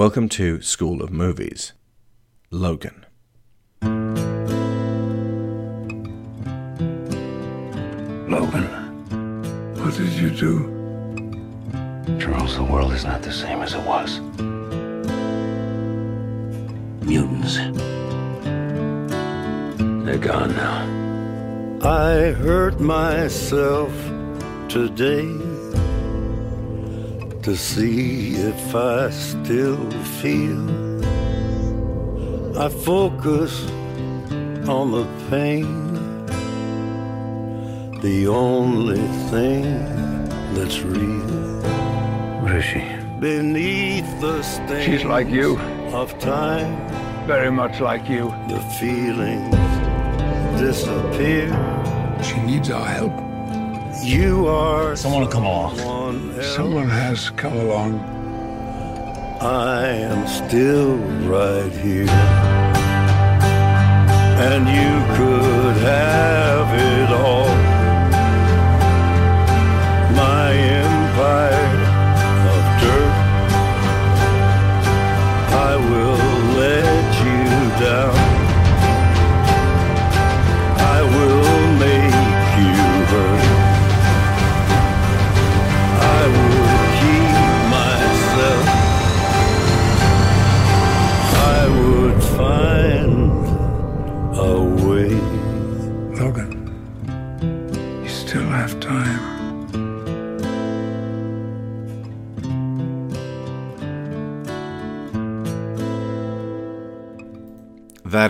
Welcome to School of Movies. Logan. Logan, what did you do? Charles, the world is not the same as it was. Mutants. They're gone now. I hurt myself today to see if I still feel. I focus on the pain, the only thing that's real. What is she? Beneath the stain She's like you. of time, Very much like you. the feelings disappear. She needs our help. You are Someone to come along. Someone has come along. I am still right here. And you could have it all.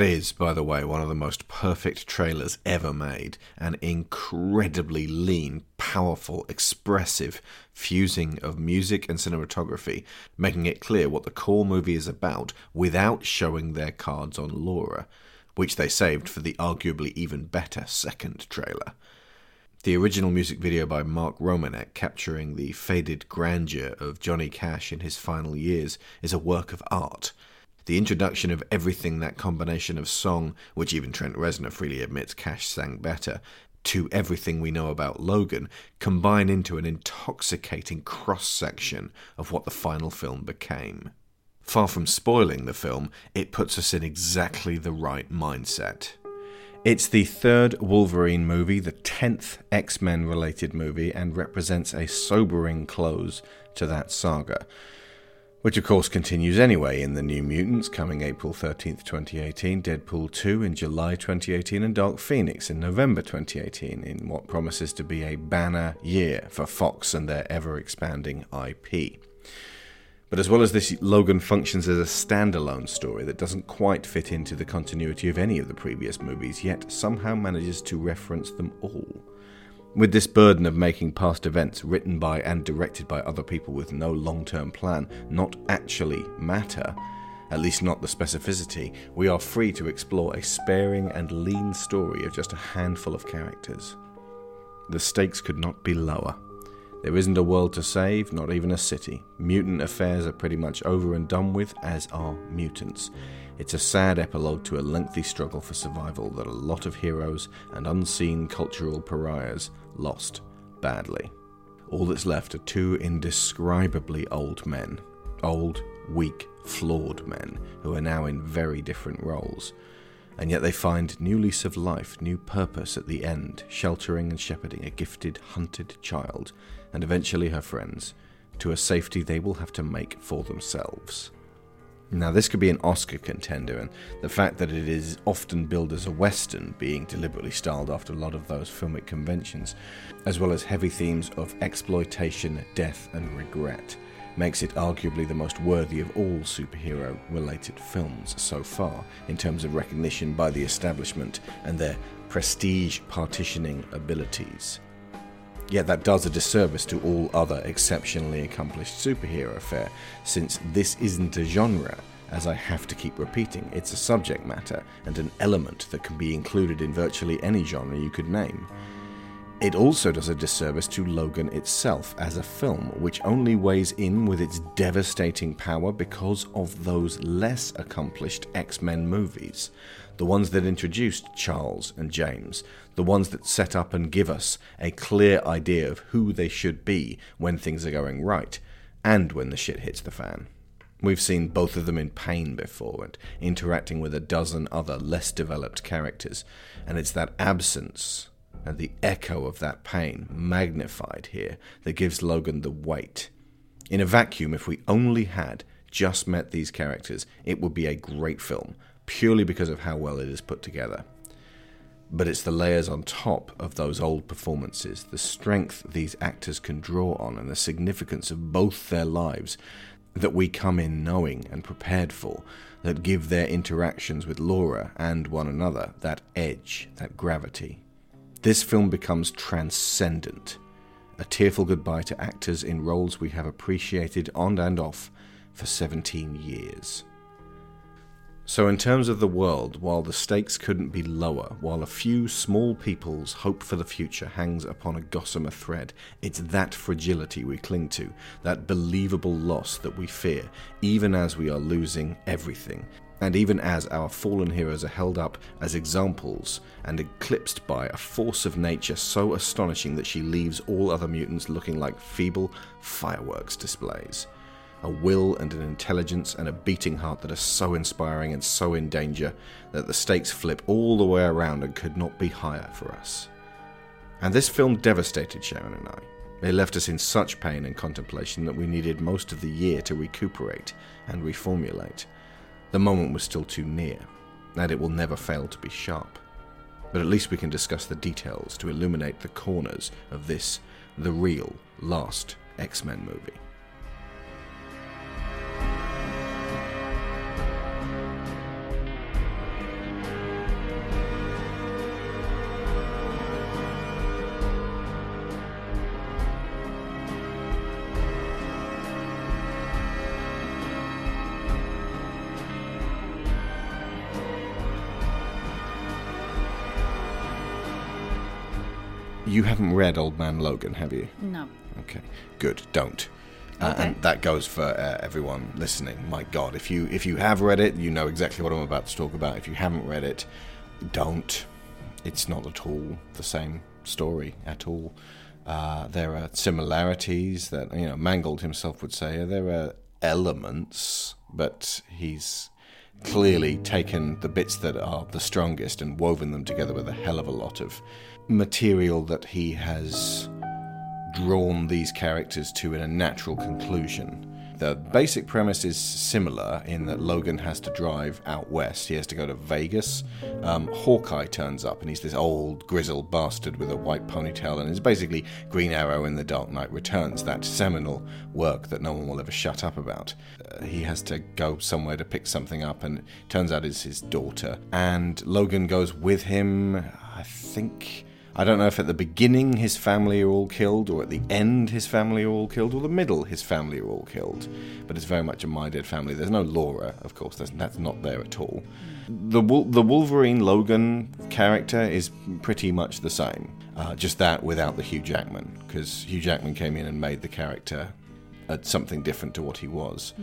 That is, by the way, one of the most perfect trailers ever made. An incredibly lean, powerful, expressive fusing of music and cinematography, making it clear what the core movie is about without showing their cards on Laura, which they saved for the arguably even better second trailer. The original music video by Mark Romanek capturing the faded grandeur of Johnny Cash in his final years is a work of art. The introduction of everything that combination of song, which even Trent Reznor freely admits Cash sang better, to everything we know about Logan combine into an intoxicating cross section of what the final film became. Far from spoiling the film, it puts us in exactly the right mindset. It's the third Wolverine movie, the 10th X Men related movie, and represents a sobering close to that saga. Which, of course, continues anyway in The New Mutants coming April 13th, 2018, Deadpool 2 in July 2018, and Dark Phoenix in November 2018, in what promises to be a banner year for Fox and their ever expanding IP. But as well as this, Logan functions as a standalone story that doesn't quite fit into the continuity of any of the previous movies, yet somehow manages to reference them all. With this burden of making past events written by and directed by other people with no long term plan not actually matter, at least not the specificity, we are free to explore a sparing and lean story of just a handful of characters. The stakes could not be lower. There isn't a world to save, not even a city. Mutant affairs are pretty much over and done with, as are mutants. It's a sad epilogue to a lengthy struggle for survival that a lot of heroes and unseen cultural pariahs lost badly. All that's left are two indescribably old men. Old, weak, flawed men who are now in very different roles. And yet they find new lease of life, new purpose at the end, sheltering and shepherding a gifted, hunted child, and eventually her friends, to a safety they will have to make for themselves. Now, this could be an Oscar contender, and the fact that it is often billed as a Western, being deliberately styled after a lot of those filmic conventions, as well as heavy themes of exploitation, death, and regret, makes it arguably the most worthy of all superhero related films so far in terms of recognition by the establishment and their prestige partitioning abilities. Yet that does a disservice to all other exceptionally accomplished superhero fare, since this isn't a genre, as I have to keep repeating, it's a subject matter and an element that can be included in virtually any genre you could name. It also does a disservice to Logan itself as a film, which only weighs in with its devastating power because of those less accomplished X Men movies. The ones that introduced Charles and James, the ones that set up and give us a clear idea of who they should be when things are going right, and when the shit hits the fan. We've seen both of them in pain before and interacting with a dozen other less developed characters, and it's that absence and the echo of that pain magnified here that gives Logan the weight. In a vacuum, if we only had just met these characters, it would be a great film, purely because of how well it is put together. But it's the layers on top of those old performances, the strength these actors can draw on, and the significance of both their lives that we come in knowing and prepared for, that give their interactions with Laura and one another that edge, that gravity. This film becomes transcendent, a tearful goodbye to actors in roles we have appreciated on and off for 17 years. So, in terms of the world, while the stakes couldn't be lower, while a few small people's hope for the future hangs upon a gossamer thread, it's that fragility we cling to, that believable loss that we fear, even as we are losing everything, and even as our fallen heroes are held up as examples and eclipsed by a force of nature so astonishing that she leaves all other mutants looking like feeble fireworks displays a will and an intelligence and a beating heart that are so inspiring and so in danger that the stakes flip all the way around and could not be higher for us. And this film devastated Sharon and I. It left us in such pain and contemplation that we needed most of the year to recuperate and reformulate. The moment was still too near, and it will never fail to be sharp. But at least we can discuss the details to illuminate the corners of this, the real, last X Men movie. You haven't read Old Man Logan, have you? No. Okay, good. Don't. Uh, Okay. and that goes for uh, everyone listening. My God, if you if you have read it, you know exactly what I'm about to talk about. If you haven't read it, don't. It's not at all the same story at all. Uh, there are similarities that you know Mangold himself would say. There are elements, but he's clearly taken the bits that are the strongest and woven them together with a hell of a lot of material that he has drawn these characters to in a natural conclusion. The basic premise is similar in that Logan has to drive out west. He has to go to Vegas. Um, Hawkeye turns up, and he's this old, grizzled bastard with a white ponytail, and is basically Green Arrow in The Dark Knight Returns, that seminal work that no one will ever shut up about. Uh, he has to go somewhere to pick something up, and turns out it's his daughter. And Logan goes with him, I think. I don't know if at the beginning his family are all killed, or at the end his family are all killed, or the middle his family are all killed. But it's very much a My Dead family. There's no Laura, of course. That's, that's not there at all. The the Wolverine Logan character is pretty much the same, uh, just that without the Hugh Jackman, because Hugh Jackman came in and made the character uh, something different to what he was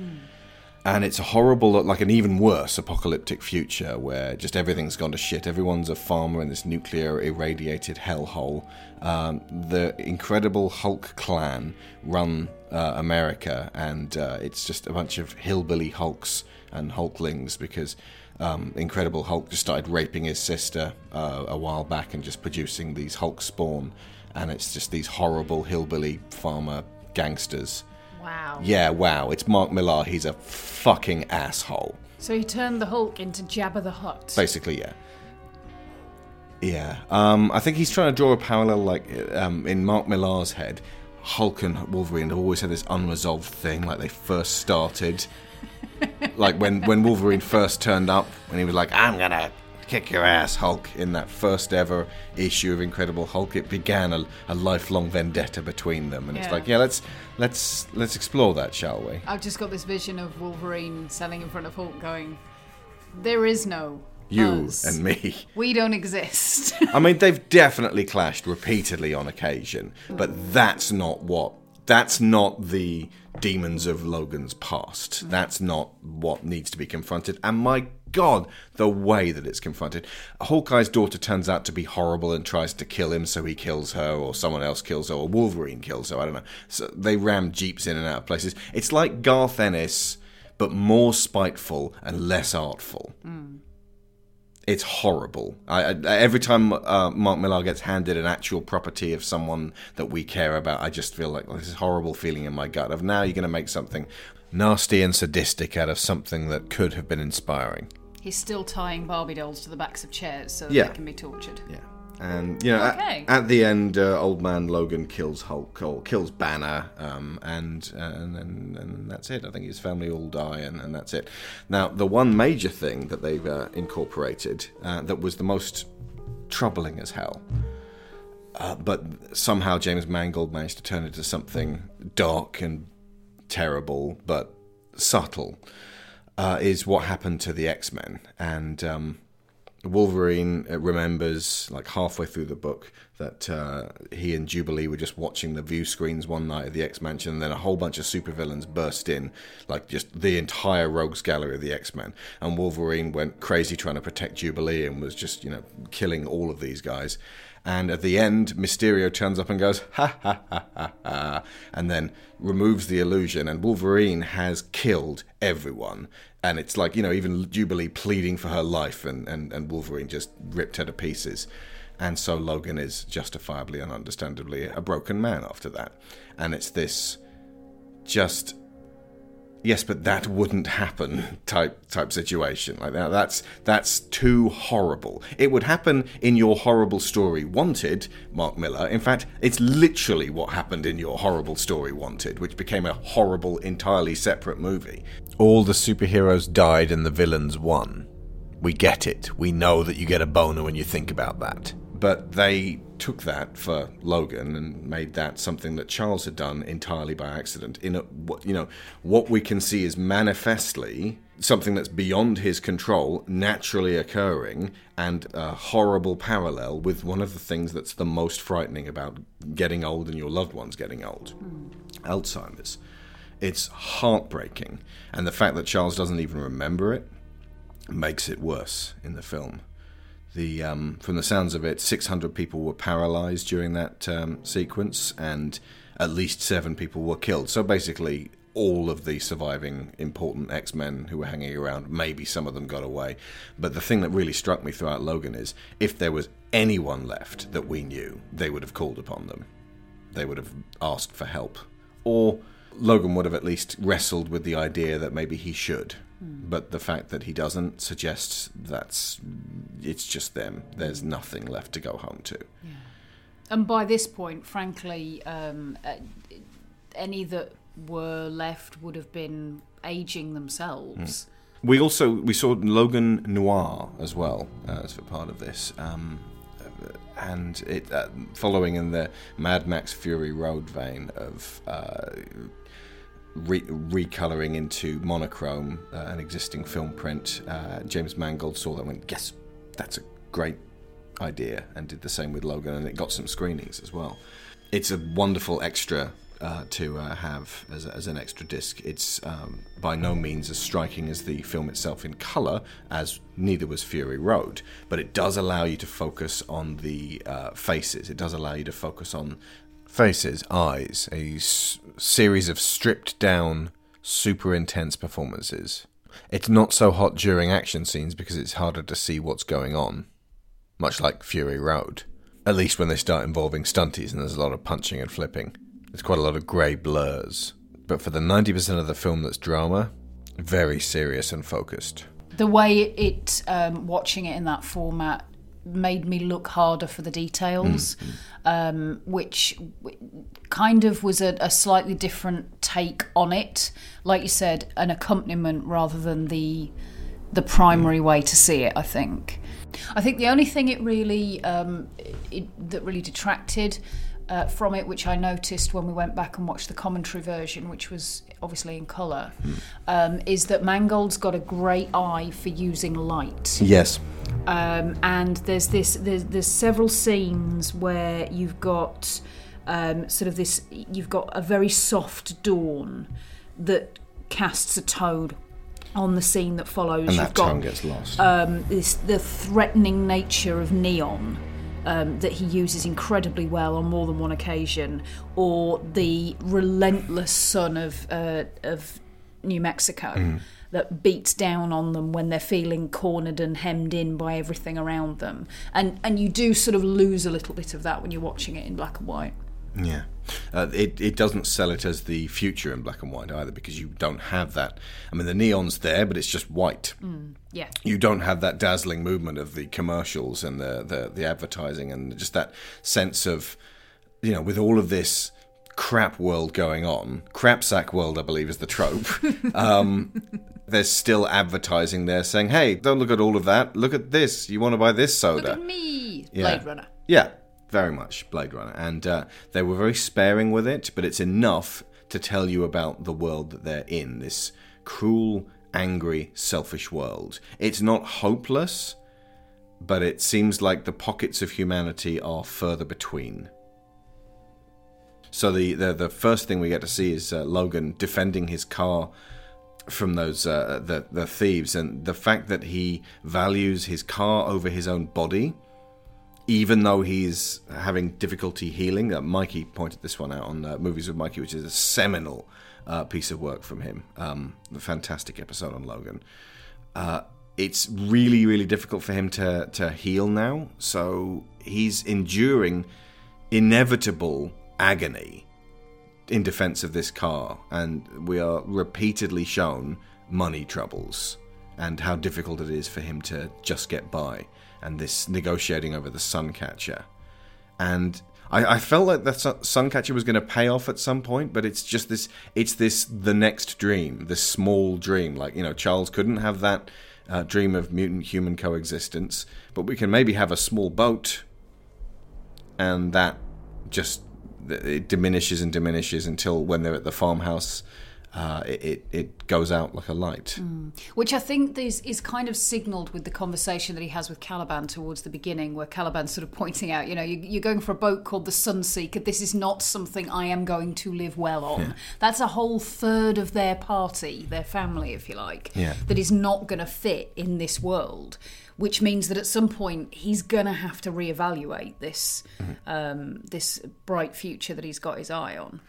and it's a horrible, like an even worse apocalyptic future where just everything's gone to shit. Everyone's a farmer in this nuclear irradiated hellhole. Um, the Incredible Hulk clan run uh, America, and uh, it's just a bunch of hillbilly Hulks and Hulklings because um, Incredible Hulk just started raping his sister uh, a while back and just producing these Hulk spawn, and it's just these horrible hillbilly farmer gangsters. Wow. Yeah, wow. It's Mark Millar. He's a fucking asshole. So he turned the Hulk into Jabba the Hutt. Basically, yeah. Yeah. Um, I think he's trying to draw a parallel, like um, in Mark Millar's head. Hulk and Wolverine have always had this unresolved thing, like they first started. like when when Wolverine first turned up, when he was like, "I'm gonna kick your ass, Hulk," in that first ever issue of Incredible Hulk, it began a, a lifelong vendetta between them, and it's like, yeah, let's let's let's explore that, shall we? I've just got this vision of Wolverine standing in front of Hulk going, There is no You us. and me. We don't exist. I mean, they've definitely clashed repeatedly on occasion, but that's not what. That's not the demons of Logan's past. Mm. That's not what needs to be confronted. And my God, the way that it's confronted. Hawkeye's daughter turns out to be horrible and tries to kill him, so he kills her, or someone else kills her, or Wolverine kills her. I don't know. So they ram jeeps in and out of places. It's like Garth Ennis but more spiteful and less artful. It's horrible. I, I, every time uh, Mark Millar gets handed an actual property of someone that we care about, I just feel like this horrible feeling in my gut of now you're going to make something nasty and sadistic out of something that could have been inspiring. He's still tying Barbie dolls to the backs of chairs so that Yeah. they can be tortured. Yeah. And you know, at- Okay. at, the end, uh, old man Logan kills Hulk or kills Banner, um, and uh, and and and that's it. I think his family all die, and, and that's it. Now, the one major thing that they've uh, incorporated uh, that was the most troubling as hell, uh, but somehow James Mangold managed to turn it into something dark and terrible, but subtle, uh, is what happened to the X Men and. Um, Wolverine uh, remembers, like halfway through the book, that uh, he and Jubilee were just watching the view screens one night at the X Mansion, and then a whole bunch of supervillains burst in, like just the entire rogues gallery of the X Men. And Wolverine went crazy trying to protect Jubilee and was just, you know, killing all of these guys. And at the end, Mysterio turns up and goes, ha ha ha ha ha, and then removes the illusion. And Wolverine has killed everyone. And it's like, you know, even Jubilee pleading for her life, and, and, and Wolverine just ripped her to pieces. And so Logan is justifiably and understandably a broken man after that. And it's this just yes, but that wouldn't happen type type situation. Like that that's that's too horrible. It would happen in your horrible story Wanted, Mark Millar. In fact, it's literally what happened in your horrible story Wanted, which became a horrible entirely separate movie. All the superheroes died and the villains won. We get it. We know that you get a boner when you think about that. But they took that for Logan and made that something that Charles had done entirely by accident. In a, you know, what we can see is manifestly something that's beyond his control, naturally occurring, and a horrible parallel with one of the things that's the most frightening about getting old and your loved ones getting old, hmm. Alzheimer's. It's heartbreaking, and the fact that Charles doesn't even remember it makes it worse in the film. The um, from the sounds of it, 600 people were paralyzed during that um, sequence, and at least seven people were killed. So basically, all of the surviving important X Men who were hanging around, maybe some of them got away. But the thing that really struck me throughout Logan is if there was anyone left that we knew, they would have called upon them. They would have asked for help, or Logan would have at least wrestled with the idea that maybe he should. But the fact that he doesn't suggests that's it's just them. There's nothing left to go home to. And by this point, frankly, um, uh, any that were left would have been aging themselves. We also we saw Logan Noir as well uh, as for part of this, um, and it uh, following in the Mad Max Fury Road vein of uh, re- recoloring into monochrome uh, an existing film print. Uh, James Mangold saw that and went, yes, that's a great idea, and did the same with Logan, and it got some screenings as well. It's a wonderful extra uh, to uh, have as, as an extra disc. It's um, by no means as striking as the film itself in colour, as neither was Fury Road, but it does allow you to focus on the uh, faces. It does allow you to focus on faces, eyes, a s- series of stripped down, super intense performances. It's not so hot during action scenes because it's harder to see what's going on, much like Fury Road. At least when they start involving stunties and there's a lot of punching and flipping. There's quite a lot of grey blurs. But for the 90% of the film that's drama, very serious and focused. The way it, um, watching it in that format, made me look harder for the details, um, which kind of was a, a slightly different take on it. Like you said, an accompaniment rather than the the primary way to see it. I think. I think the only thing it really um, it, that really detracted uh, from it, which I noticed when we went back and watched the commentary version, which was obviously in colour, um, is that Mangold's got a great eye for using light. Yes. Um, and there's this there's, there's several scenes where you've got um, sort of this you've got a very soft dawn that casts a tone on the scene that follows. And you've that got tone gets lost. um, this the threatening nature of neon um, that he uses incredibly well on more than one occasion, or the relentless sun of uh, of New Mexico Mm. That beats down on them when they're feeling cornered and hemmed in by everything around them. And and you do sort of lose a little bit of that when you're watching it in black and white. Yeah. Uh, it, it doesn't sell it as the future in black and white either because you don't have that. I mean, the neon's there, but it's just white. Yeah. You don't have that dazzling movement of the commercials and the, the, the advertising and just that sense of, you know, with all of this crap world going on, crapsack world, I believe, is the trope. um, there's still advertising there saying, hey, don't look at all of that. Look at this. You want to buy this soda. Look at me, Yeah. Blade Runner. Yeah, very much Blade Runner, and uh, they were very sparing with it, but it's enough to tell you about the world that they're in. This cruel, angry, selfish world. It's not hopeless, but it seems like the pockets of humanity are further between. So the the, the first thing we get to see is uh, Logan defending his car from those uh, the the thieves, and the fact that he values his car over his own body even though he's having difficulty healing. Uh, Mikey pointed this one out on uh, Movies with Mikey, which is a seminal uh, piece of work from him. Um, a fantastic episode on Logan. Uh, it's really, really difficult for him to, to heal now, so he's enduring inevitable agony in defense of this car, and we are repeatedly shown money troubles and how difficult it is for him to just get by, and this negotiating over the Suncatcher. And I, I felt like the Sun- Suncatcher was going to pay off at some point, but it's just this. It's this the next dream, this small dream. Like you know, Charles couldn't have that uh, dream of mutant human coexistence, but we can maybe have a small boat, and that just it diminishes and diminishes until when they're at the farmhouse, uh, it, it goes out like a light. Which I think is, is kind of signalled with the conversation that he has with Caliban towards the beginning, where Caliban's sort of pointing out, you know, you, you're going for a boat called the Sunseeker. This is not something I am going to live well on. That's a whole third of their party, their family, if you like, Yeah. that is not going to fit in this world. Which means that at some point he's gonna have to reevaluate this um, this bright future that he's got his eye on.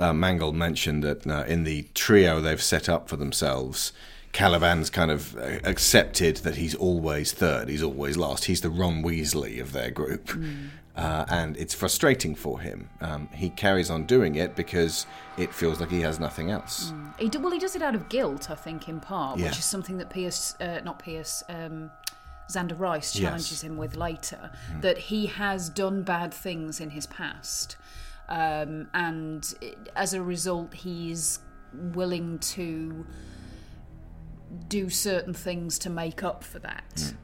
Uh, Mangold mentioned that uh, in the trio they've set up for themselves, Caliban's kind of uh, accepted that he's always third, he's always last. He's the Ron Weasley of their group. Uh, and it's frustrating for him. Um, he carries on doing it because it feels like he has nothing else. He do, well, he does it out of guilt, I think, in part, Yeah. which is something that Pierce, uh, not Pierce, um, Zander Rice Yes. challenges him with later. That he has done bad things in his past, um, and as a result, he's willing to do certain things to make up for that.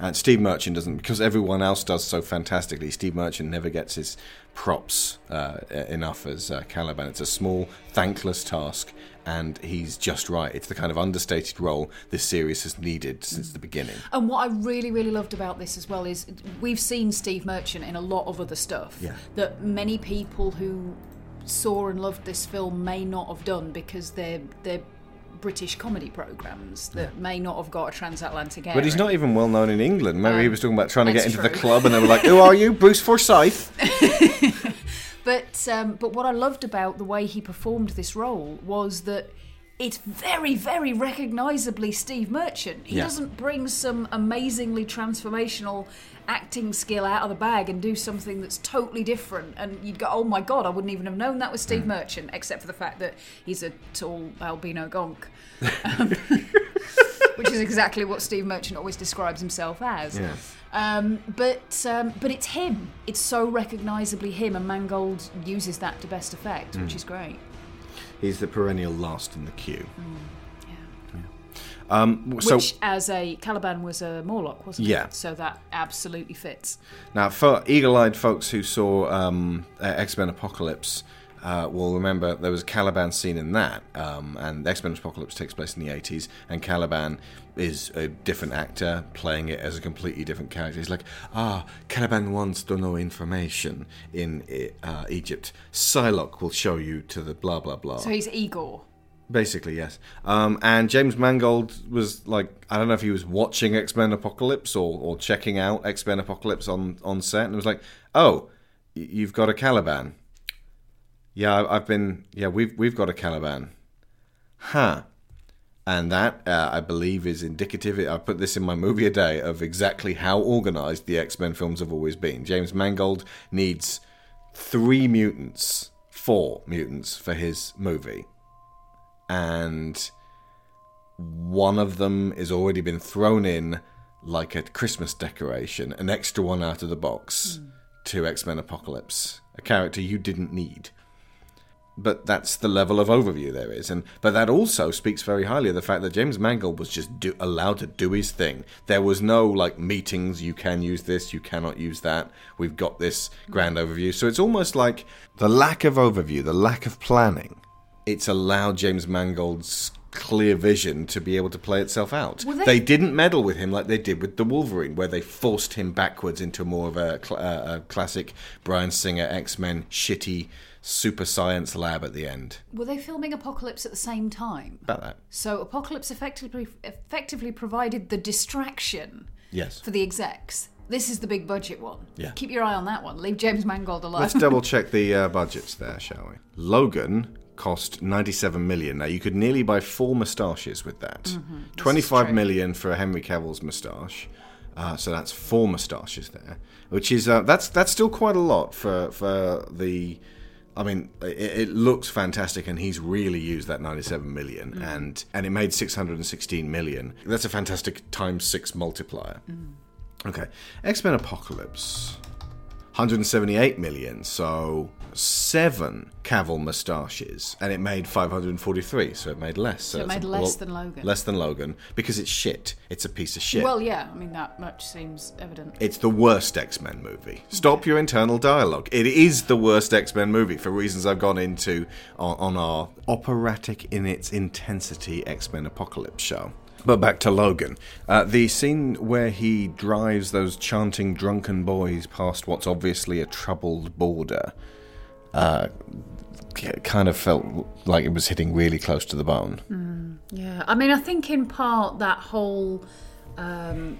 And Steve Merchant doesn't, because everyone else does so fantastically. Steve Merchant never gets his props uh, enough as uh, Caliban. It's a small, thankless task, and he's just right. It's the kind of understated role this series has needed since the beginning. And what I really, really loved about this as well is we've seen Steve Merchant in a lot of other stuff Yeah. that many people who saw and loved this film may not have done because they're they're British comedy programs that may not have got a transatlantic area. But he's not even well known in England. Maybe he um, was talking about trying to get into the club, and they were like, "Who are you, Bruce Forsyth?" But um, but what I loved about the way he performed this role was that it's very very recognisably Steve Merchant. He Yeah. doesn't bring some amazingly transformational acting skill out of the bag and do something that's totally different. And you'd go, oh my god, I wouldn't even have known that was Mm. Steve Merchant, except for the fact that he's a tall albino gonk. Um, which is exactly what Steve Merchant always describes himself as. Yeah. Um, but um, but it's him. It's so recognisably him, and Mangold uses that to best effect, which is great. He's the perennial last in the queue. Yeah. Um, so Which, as a Caliban, was a Morlock, wasn't Yeah. it? So that absolutely fits. Now, for eagle-eyed folks who saw um, uh, X-Men Apocalypse, uh, will remember there was a Caliban scene in that, um, and X-Men Apocalypse takes place in the 80s, and Caliban is a different actor playing it as a completely different character. He's like, ah, Caliban wants to know information in uh, Egypt. Psylocke will show you to the blah blah blah. So he's Igor. Basically, yes. Um, and James Mangold was like, I don't know if he was watching X Men Apocalypse or, or checking out X Men Apocalypse on, on set, and was like, oh, you've got a Caliban. Yeah, I've been. Yeah, we've we've got a Caliban. Huh. And that, uh, I believe, is indicative. I put this in my movie a day of exactly how organized the X Men films have always been. James Mangold needs three mutants, four mutants for his movie. And one of them has already been thrown in like a Christmas decoration, an extra one out of the box to X Men Apocalypse, a character you didn't need. But that's the level of overview there is, and but that also speaks very highly of the fact that James Mangold was just do, allowed to do his thing. There was no like meetings. You can use this, you cannot use that. We've got this grand overview, so it's almost like the lack of overview, the lack of planning. It's allowed James Mangold's clear vision to be able to play itself out. Well, they... they- didn't meddle with him like they did with the Wolverine, where they forced him backwards into more of a, cl- uh, a classic Bryan Singer X Men shitty super science lab at the end. Were they filming Apocalypse at the same time? About that. So Apocalypse effectively effectively provided the distraction Yes. for the execs. This is the big budget one. Yeah. Keep your eye on that one. Leave James Mangold alone. Let's double check the uh, budgets there, shall we? Logan cost 97 million. Now you could nearly buy four moustaches with that. Twenty-five true. million for Henry Cavill's moustache. Uh, so that's four moustaches there, which is uh, that's that's still quite a lot for for the. I mean, it, it looks fantastic, and he's really used that 97 million, mm. and and it made 616 million. That's a fantastic times six multiplier. Mm. Okay, X Men Apocalypse. 178 million, so seven Cavill moustaches, and it made 543, so it made less. So it made less than Logan. Less than Logan, because it's shit. It's a piece of shit. Well, yeah. I mean, that much seems evident. it's the worst X Men movie. Stop your internal dialogue. It is the worst X Men movie for reasons I've gone into on, on our operatic in its intensity X Men Apocalypse show. But back to Logan. Uh, the scene where he drives those chanting drunken boys past what's obviously a troubled border uh, kind of felt like it was hitting really close to the bone. Yeah, I mean, I think in part that whole um,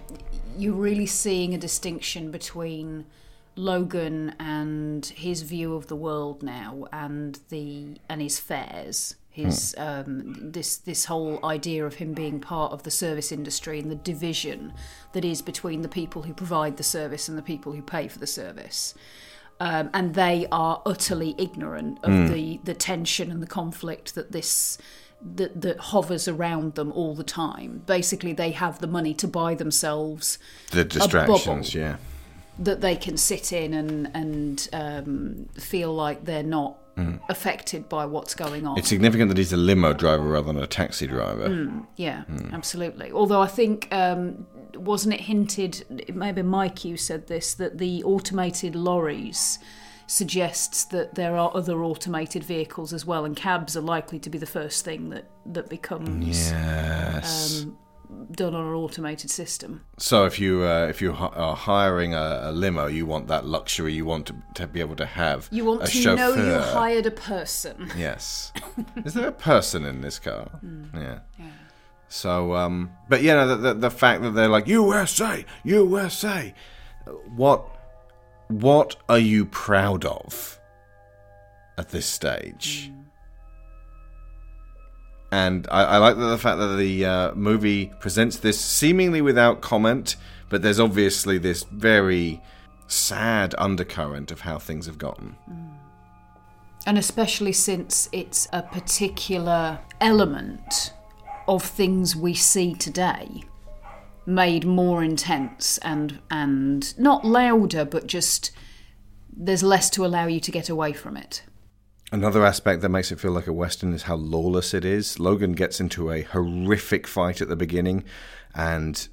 you're really seeing a distinction between Logan and his view of the world now, and the and his fares. His um, this this whole idea of him being part of the service industry and the division that is between the people who provide the service and the people who pay for the service. Um, and they are utterly ignorant of the, the tension and the conflict that this that, that hovers around them all the time. Basically, they have the money to buy themselves The distractions, yeah. that they can sit in and and um, feel like they're not affected by what's going on. It's significant that he's a limo driver rather than a taxi driver. Yeah, absolutely. Although I think um, wasn't it hinted? Maybe Mike, you said this that the automated lorries suggests that there are other automated vehicles as well, and cabs are likely to be the first thing that that becomes Yes. um, done on an automated system. so if you uh, if you are hiring a, a limo, you want that luxury. You want to, to be able to have You want a to chauffeur. know you hired a person. Yes. Is there a person in this car? Hmm. Yeah. So, um, but yeah, no, the, the the fact that they're like USA, USA, what what are you proud of at this stage? Hmm. And I, I like the fact that the uh, movie presents this seemingly without comment, but there's obviously this very sad undercurrent of how things have gotten. And especially since it's a particular element of things we see today made more intense and and not louder but just there's less to allow you to get away from it. Another aspect that makes it feel like a western is how lawless it is. Logan gets into a horrific fight at the beginning and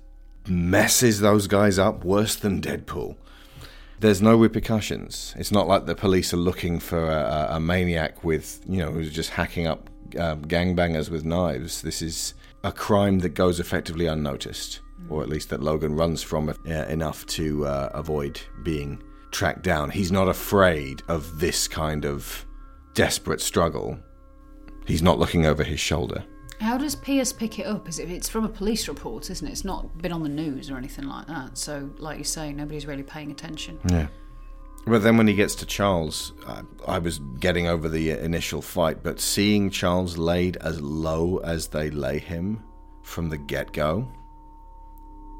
messes those guys up worse than Deadpool. There's no repercussions. It's not like the police are looking for a, a, maniac with, you know, who's just hacking up um, gangbangers with knives. This is a crime that goes effectively unnoticed, or at least that Logan runs from uh, enough to uh, avoid being tracked down. He's not afraid of this kind of desperate struggle. He's not looking over his shoulder. How does Pierce pick it up? Is it it's from a police report, isn't it? It's not been on the news or anything like that. So, like you say, nobody's really paying attention. Yeah. But then when he gets to Charles, I, I was getting over the initial fight, but seeing Charles laid as low as they lay him from the get go,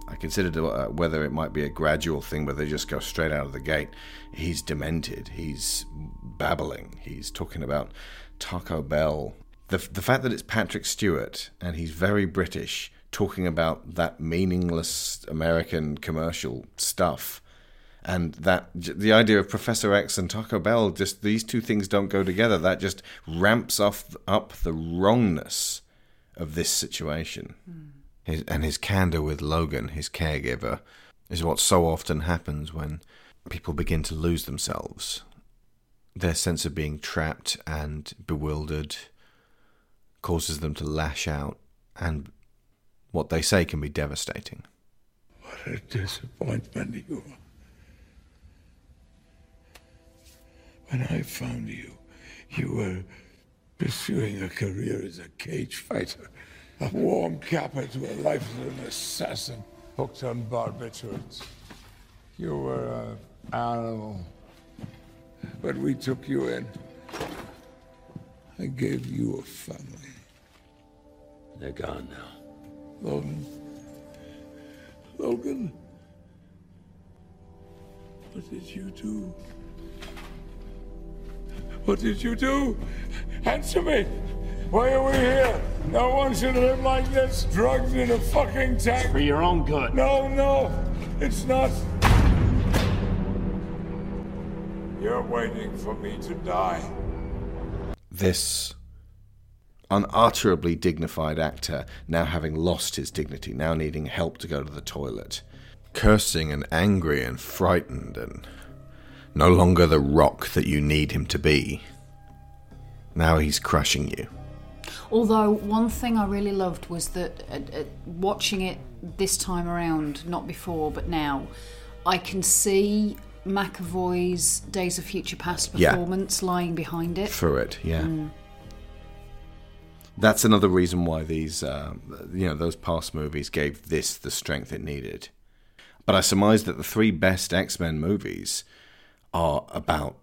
I considered uh, whether it might be a gradual thing where they just go straight out of the gate. He's demented. He's babbling. He's talking about Taco Bell. The, the fact that it's Patrick Stewart and he's very British talking about that meaningless American commercial stuff and that the idea of Professor X and Taco Bell just these two things don't go together that just ramps off up the wrongness of this situation his, and his candor with Logan his caregiver is what so often happens when people begin to lose themselves. Their sense of being trapped and bewildered causes them to lash out and what they say can be devastating. What a disappointment you are. When I found you, you were pursuing a career as a cage fighter, a warm capper to a an assassin hooked on barbiturates. You were an animal, but we took you in. I gave you a family. They're gone now. Logan. Logan. What did you do? What did you do? Answer me! Why are we here? No one should live like this, drugged in a fucking tank. For your own good. No, no, it's not. You're waiting for me to die. this unutterably dignified actor now having lost his dignity, now needing help to go to the toilet, cursing and angry and frightened and no longer the rock that you need him to be. Now he's crushing you. Although one thing I really loved was that uh, uh, watching it this time around, not before but now, I can see McAvoy's Days of Future Past Yeah. performance lying behind it. through it. Yeah. That's another reason why these, uh, you know, those past movies gave this the strength it needed. But I surmise that the three best X Men movies are about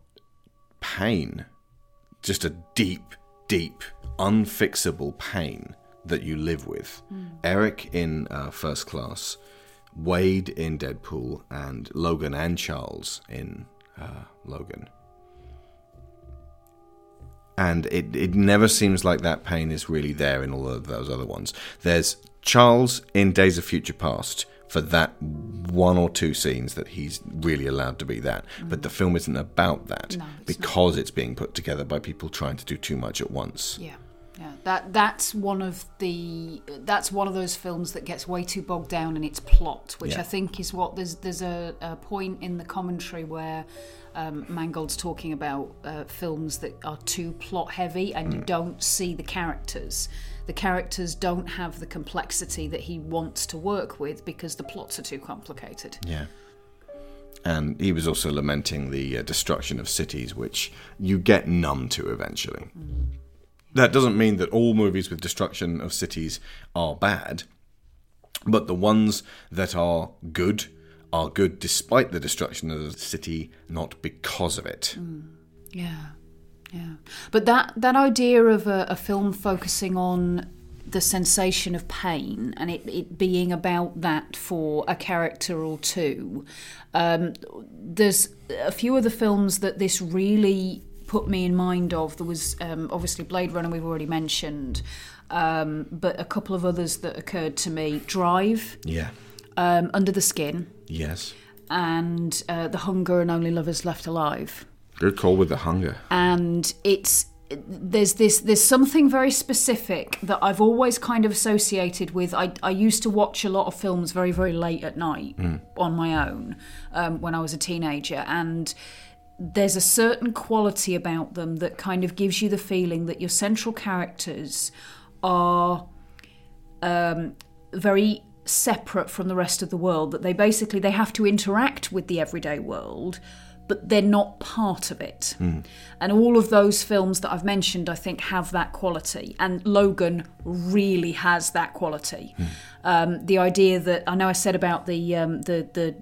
pain, just a deep, deep, unfixable pain that you live with. Eric in uh, First Class, Wade in Deadpool, and Logan and Charles in uh, Logan and it, it never seems like that pain is really there in all of those other ones. There's Charles in Days of Future Past for that one or two scenes that he's really allowed to be that, but the film isn't about that No, it's because it's being put together by people trying to do too much at once. Yeah, yeah. That that's one of the that's one of those films that gets way too bogged down in its plot, which Yeah. I think is what there's there's a, a point in the commentary where um, Mangold's talking about uh, films that are too plot heavy and you don't see the characters. The characters don't have the complexity that he wants to work with because the plots are too complicated. Yeah. And he was also lamenting the uh, destruction of cities, which you get numb to eventually. That doesn't mean that all movies with destruction of cities are bad, but the ones that are good are good despite the destruction of the city, not because of it. Yeah, yeah. But that that idea of a, a film focusing on the sensation of pain and it, it being about that for a character or two, um, there's a few of the films that this really put me in mind of. There was um, obviously Blade Runner, we've already mentioned, um, but a couple of others that occurred to me: Drive, Yeah. um, Under the Skin, Yes. and uh, The Hunger and Only Lovers Left Alive Good call with the hunger. and it's there's this there's something very specific that I've always kind of associated with. I, I used to watch a lot of films very very late at night on my own um, when I was a teenager, and there's a certain quality about them that kind of gives you the feeling that your central characters are um, very separate from the rest of the world that they basically they have to interact with the everyday world but they're not part of it. And all of those films that i've mentioned i think have that quality. And logan really has that quality. Um, the idea that i know i said about the um, the the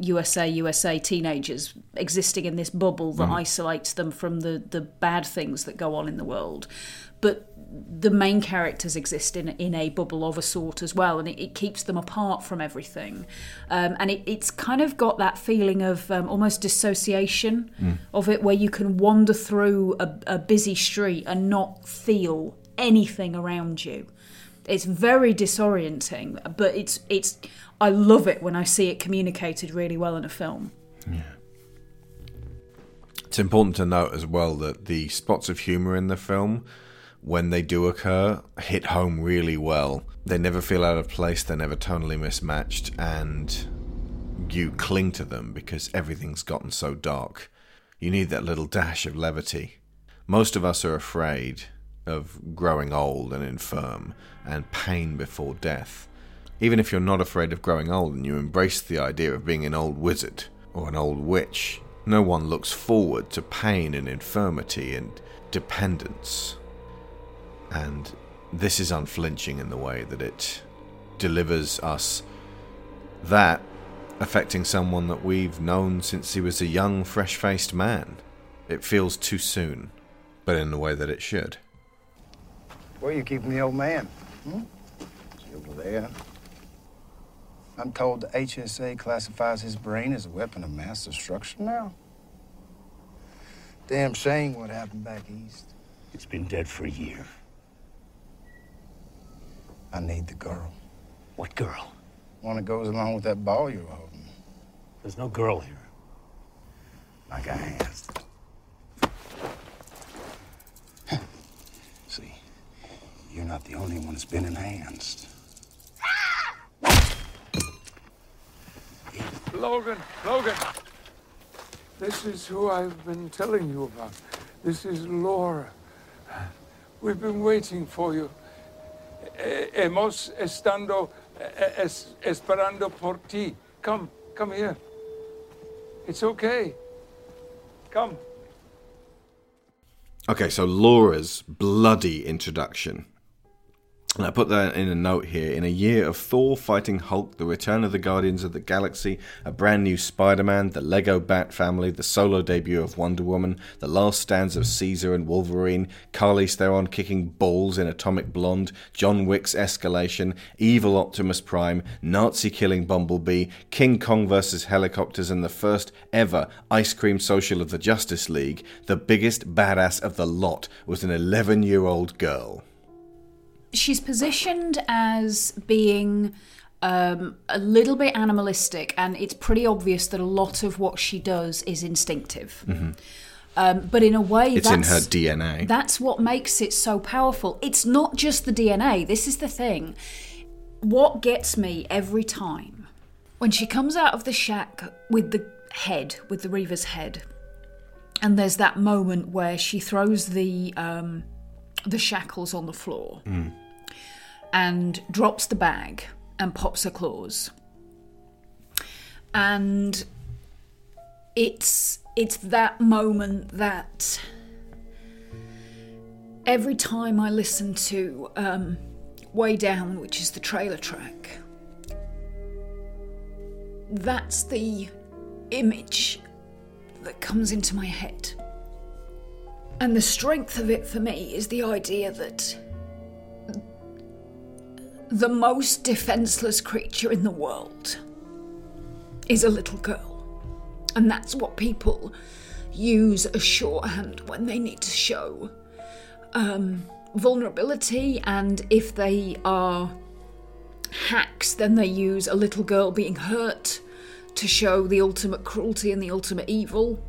usa usa teenagers existing in this bubble that isolates them from the, the bad things that go on in the world. But the main characters exist in, in a bubble of a sort as well, and it, it keeps them apart from everything. Um, and it, it's kind of got that feeling of um, almost dissociation of it, where you can wander through a, a busy street and not feel anything around you. It's very disorienting, but it's it's. I love it when I see it communicated really well in a film. Yeah. It's important to note as well that the spots of humour in the film, when they do occur, hit home really well. They never feel out of place, they're never tonally mismatched, and you cling to them because everything's gotten so dark. You need that little dash of levity. Most of us are afraid of growing old and infirm and pain before death. Even if you're not afraid of growing old and you embrace the idea of being an old wizard or an old witch, no one looks forward to pain and infirmity and dependence. And this is unflinching in the way that it delivers us that affecting someone that we've known since he was a young, fresh faced man. It feels too soon, but in the way that it should. Where are you keeping the old man? Hmm? Over there? I'm told the HSA classifies his brain as a weapon of mass destruction now. Damn shame what happened back east. It's been dead for a year. I need the girl. What girl? One that goes along with that ball you're holding. There's no girl here. Like I asked. See, you're not the only one that's been enhanced. Logan, Logan. This is who I've been telling you about. This is Laura. We've been waiting for you. Hemos estando esperando por ti. Come, come here. It's okay. Come. Okay, so Laura's bloody introduction. And I put that in a note here. In a year of Thor fighting Hulk, the return of the Guardians of the Galaxy, a brand new Spider Man, the Lego Bat family, the solo debut of Wonder Woman, the last stands of Caesar and Wolverine, Carly Theron kicking balls in Atomic Blonde, John Wick's escalation, evil Optimus Prime, Nazi killing Bumblebee, King Kong versus helicopters, and the first ever ice cream social of the Justice League, the biggest badass of the lot was an 11 year old girl. She's positioned as being um, a little bit animalistic, and it's pretty obvious that a lot of what she does is instinctive. Um, but in a way, Mm-hmm. It's in her DNA. That's what makes it so powerful. It's not just the DNA. This is the thing. What gets me every time when she comes out of the shack with the head, with the Reaver's head, and there's that moment where she throws the um, the shackles on the floor and drops the bag and pops her claws. And it's it's that moment that every time I listen to um, Way Down, which is the trailer track, that's the image that comes into my head. And the strength of it for me is the idea that the most defenseless creature in the world is a little girl. And that's what people use as shorthand when they need to show um, vulnerability, and if they are hacks, then they use a little girl being hurt to show the ultimate cruelty and the ultimate evil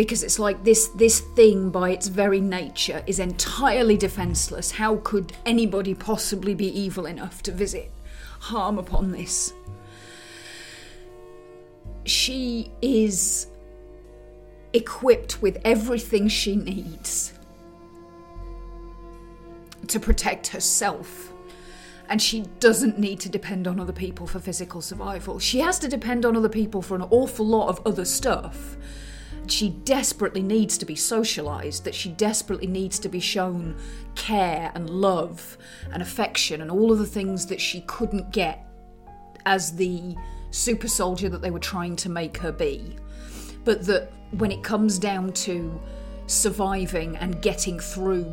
because it's like this this thing by its very nature is entirely defenseless how could anybody possibly be evil enough to visit harm upon this she is equipped with everything she needs to protect herself and she doesn't need to depend on other people for physical survival. She has to depend on other people for an awful lot of other stuff. She desperately needs to be socialized, that she desperately needs to be shown care and love and affection and all of the things that she couldn't get as the super soldier that they were trying to make her be. but that when it comes down to surviving and getting through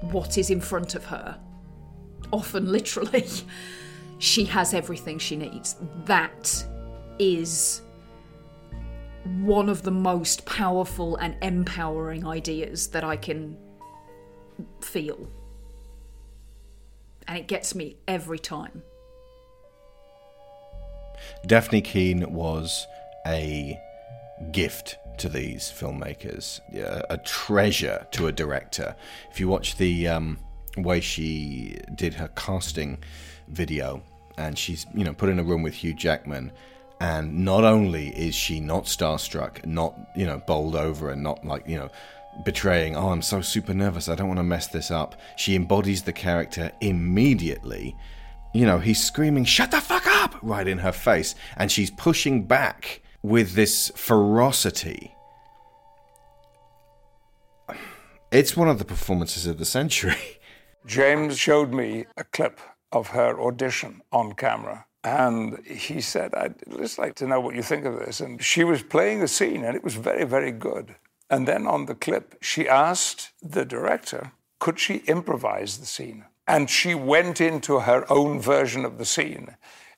what is in front of her, often literally, she has everything she needs. That is one of the most powerful and empowering ideas that I can feel. And it gets me every time. Dafne Keen was a gift to these filmmakers, a treasure to a director. If you watch the um, way she did her casting video, and she's you know put in a room with Hugh Jackman, and not only is she not starstruck, not you know bowled over, and not like you know betraying, oh, I'm so super nervous, I don't want to mess this up. She embodies the character immediately. You know, he's screaming, shut the fuck up, right in her face, and she's pushing back with this ferocity. It's one of the performances of the century. James showed me a clip of her audition on camera. And he said, I'd just like to know what you think of this. And she was playing a scene, and it was very, very good. And then on the clip, she asked the director, could she improvise the scene? And she went into her own version of the scene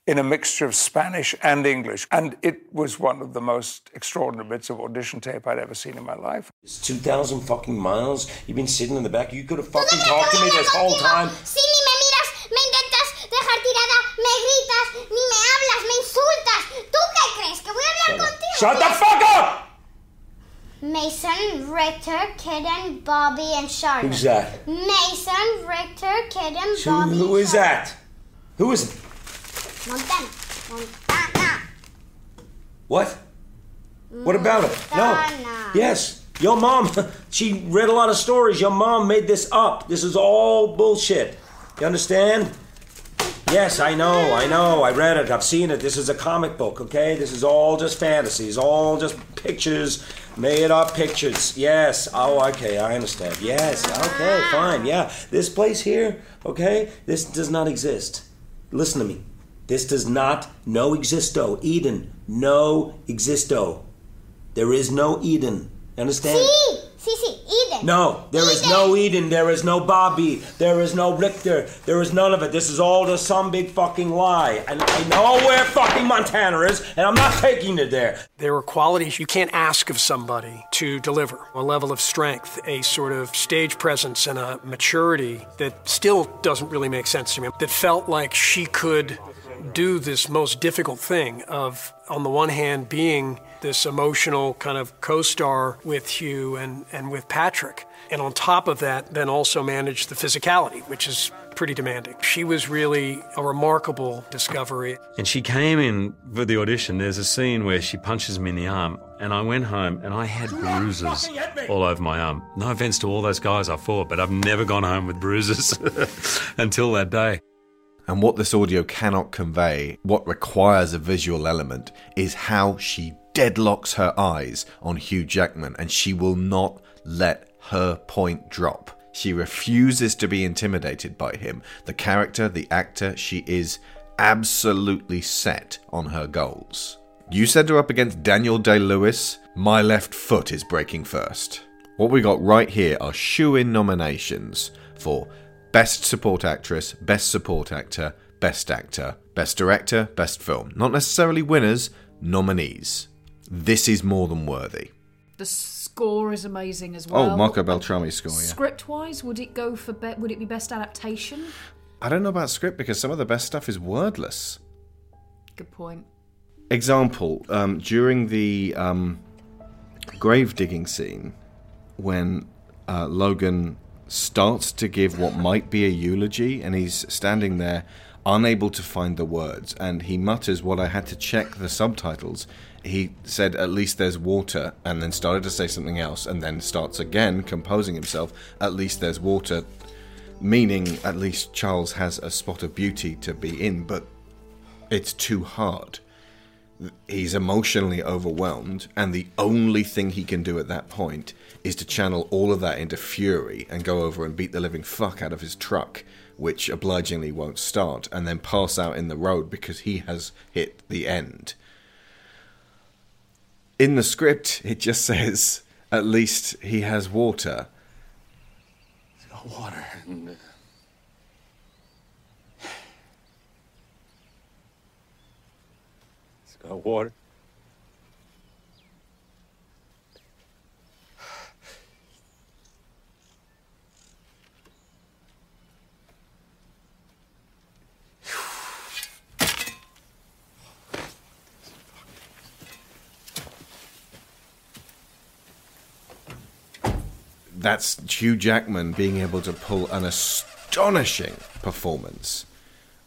in a mixture of Spanish and English. And it was one of the most extraordinary bits of audition tape I'd ever seen in my life. It's 2,000 fucking miles. You've been sitting in the back. You could have fucking talked to me this whole time. Si ni me miras, me intentas dejar tirada, me gritas, ni me hablas, me insultas. ¿Tú qué crees? ¿Que voy a hablar contigo? Shut the fuck up! Mason, Richter, Kidden, Bobby, and Charlotte. Who's that? Mason, Richter, Kidden, So Bobby. who is Charlotte. that? Who is it? Montana. Montana. What? What about it? No. Yes. Your mom, she read a lot of stories. Your mom made this up. This is all bullshit. You understand? Yes, I know, I know. I read it. I've seen it. This is a comic book, okay? This is all just fantasies, all just pictures, made up pictures. Yes. Oh, okay, I understand. Yes. Okay, ah. fine. Yeah. This place here, okay? This does not exist. Listen to me. This does not no existo. Eden. No existo. There is no Eden. Understand? Sí, sí, sí, Eden. No, there is no Eden. There is no Bobby. There is no Richter. There is none of it. This is all just some big fucking lie. And I know where fucking Montana is, and I'm not taking it there. There are qualities you can't ask of somebody to deliver a level of strength, a sort of stage presence, and a maturity that still doesn't really make sense to me. That felt like she could do this most difficult thing of, on the one hand, being this emotional kind of co star with Hugh and, and with Patrick. And on top of that, then also manage the physicality, which is pretty demanding. She was really a remarkable discovery. And she came in for the audition. There's a scene where she punches me in the arm, and I went home and I had bruises all over my arm. No offense to all those guys I fought, but I've never gone home with bruises until that day. And what this audio cannot convey, what requires a visual element, is how she deadlocks her eyes on Hugh Jackman and she will not let her point drop. She refuses to be intimidated by him. The character, the actor, she is absolutely set on her goals. You set her up against Daniel Day Lewis. My left foot is breaking first. What we got right here are shoe in nominations for Best Support Actress, Best Support Actor, Best Actor, Best Director, Best Film. Not necessarily winners, nominees. This is more than worthy. The score is amazing as well. Oh, Marco Beltrami's score, yeah. Script wise, would it go for be- would it be best adaptation? I don't know about script because some of the best stuff is wordless. Good point. Example, um, during the um, grave digging scene, when uh, Logan starts to give what might be a eulogy, and he's standing there unable to find the words, and he mutters what I had to check the subtitles. He said, At least there's water, and then started to say something else, and then starts again, composing himself, At least there's water, meaning at least Charles has a spot of beauty to be in, but it's too hard. He's emotionally overwhelmed, and the only thing he can do at that point is to channel all of that into fury and go over and beat the living fuck out of his truck, which obligingly won't start, and then pass out in the road because he has hit the end. In the script, it just says, at least he has water. It's got water. And, uh, it's got water. That's Hugh Jackman being able to pull an astonishing performance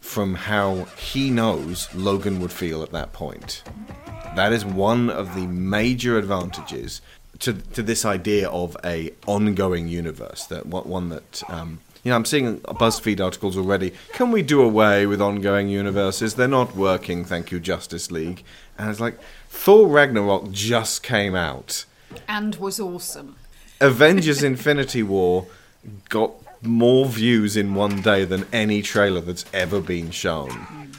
from how he knows Logan would feel at that point. That is one of the major advantages to to this idea of a ongoing universe. That one that um, you know, I'm seeing BuzzFeed articles already. Can we do away with ongoing universes? They're not working. Thank you, Justice League. And it's like Thor Ragnarok just came out. And was awesome. Avengers Infinity War got more views in one day than any trailer that's ever been shown.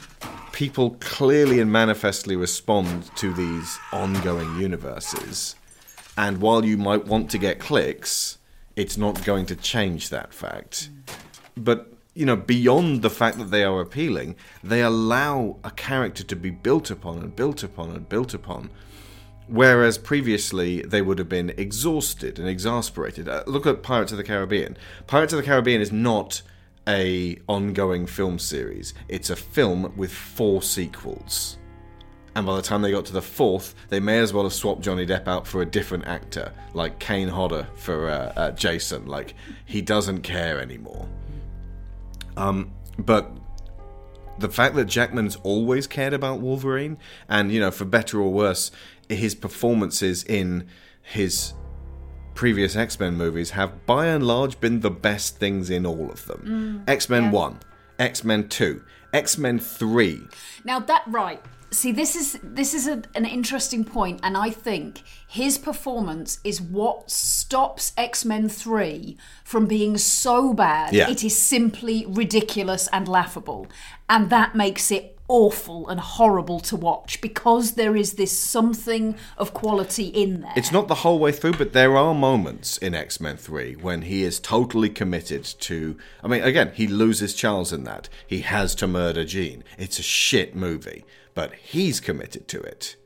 People clearly and manifestly respond to these ongoing universes. And while you might want to get clicks, it's not going to change that fact. But, you know, beyond the fact that they are appealing, they allow a character to be built upon and built upon and built upon Whereas previously they would have been exhausted and exasperated. Uh, look at Pirates of the Caribbean. Pirates of the Caribbean is not a ongoing film series. It's a film with four sequels. And by the time they got to the fourth, they may as well have swapped Johnny Depp out for a different actor, like Kane Hodder for uh, uh, Jason. Like he doesn't care anymore. Um, but the fact that Jackman's always cared about Wolverine, and you know, for better or worse, his performances in his previous X Men movies have by and large been the best things in all of them. Mm, X Men yeah. 1, X Men 2, X Men 3. Now that right. See, this is this is a, an interesting point, and I think his performance is what stops X Men Three from being so bad. Yeah. It is simply ridiculous and laughable, and that makes it awful and horrible to watch because there is this something of quality in there. It's not the whole way through, but there are moments in X Men 3 when he is totally committed to. I mean, again, he loses Charles in that. He has to murder Jean. It's a shit movie, but he's committed to it.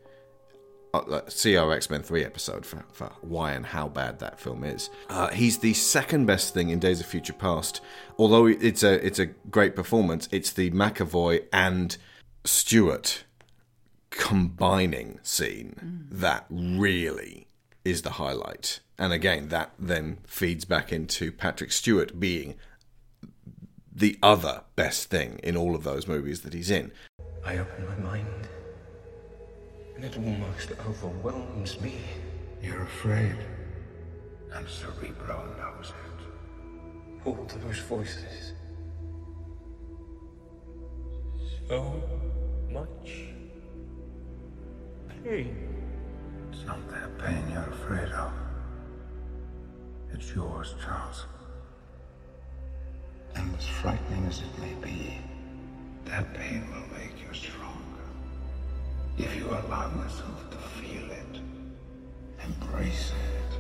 Uh, uh, see our X Men 3 episode for, for why and how bad that film is. Uh, he's the second best thing in Days of Future Past. Although it's a, it's a great performance, it's the McAvoy and Stewart combining scene that really is the highlight. And again, that then feeds back into Patrick Stewart being the other best thing in all of those movies that he's in. I open my mind, and it almost overwhelms me. You're afraid. And Cerebro knows it. All those voices. So much pain. It's not that pain you're afraid of. It's yours, Charles. And as frightening as it may be, that pain will make you stronger. If you allow yourself to feel it, embrace it,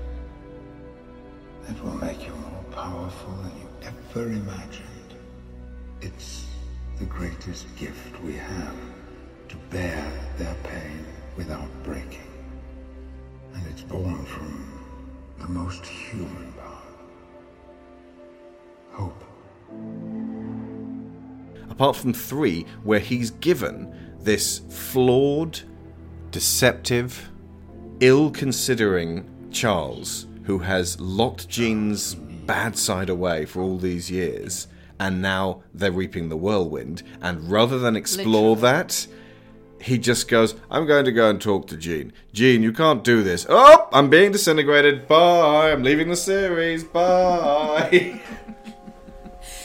it will make you more powerful than you ever imagined. It's the greatest gift we have to bear their pain without breaking. And it's born from the most human part hope. apart from three, where he's given this flawed, deceptive, ill considering Charles, who has locked Jean's bad side away for all these years, and now they're reaping the whirlwind. And rather than explore that, he just goes, I'm going to go and talk to Jean. Jean, you can't do this. Oh, I'm being disintegrated. Bye. I'm leaving the series. Bye.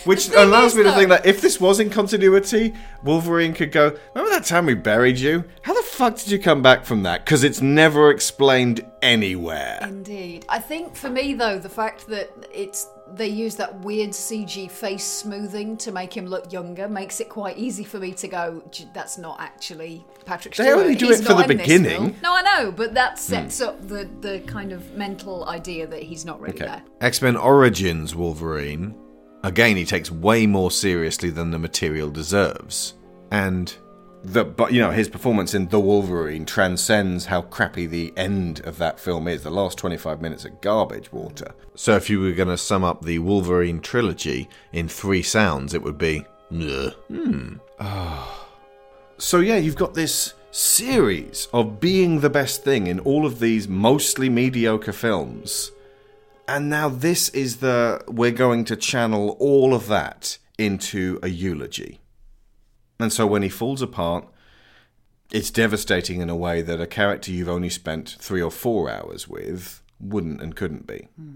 Which allows me to think that if this was in continuity, Wolverine could go, Remember that time we buried you? How the fuck did you come back from that? Because it's never explained anywhere. Indeed. I think for me, though, the fact that it's they use that weird CG face smoothing to make him look younger. Makes it quite easy for me to go. That's not actually Patrick They only do He's it for the beginning." Hmm. No, I know, but that sets up the the kind of mental idea that he's not really Okay. there. X Men Origins Wolverine. Again, he takes way more seriously than the material deserves. And the but you know, his performance in The Wolverine transcends how crappy the end of that film is. The last 25 minutes are garbage water. So if you were going to sum up the Wolverine trilogy in three sounds, it would be hmm. Ah. So yeah, you've got this series of being the best thing in all of these mostly mediocre films. And now this is the we're going to channel all of that into a eulogy. And so when he falls apart, it's devastating in a way that a character you've only spent 3 or 4 hours with wouldn't and couldn't be. Hmm.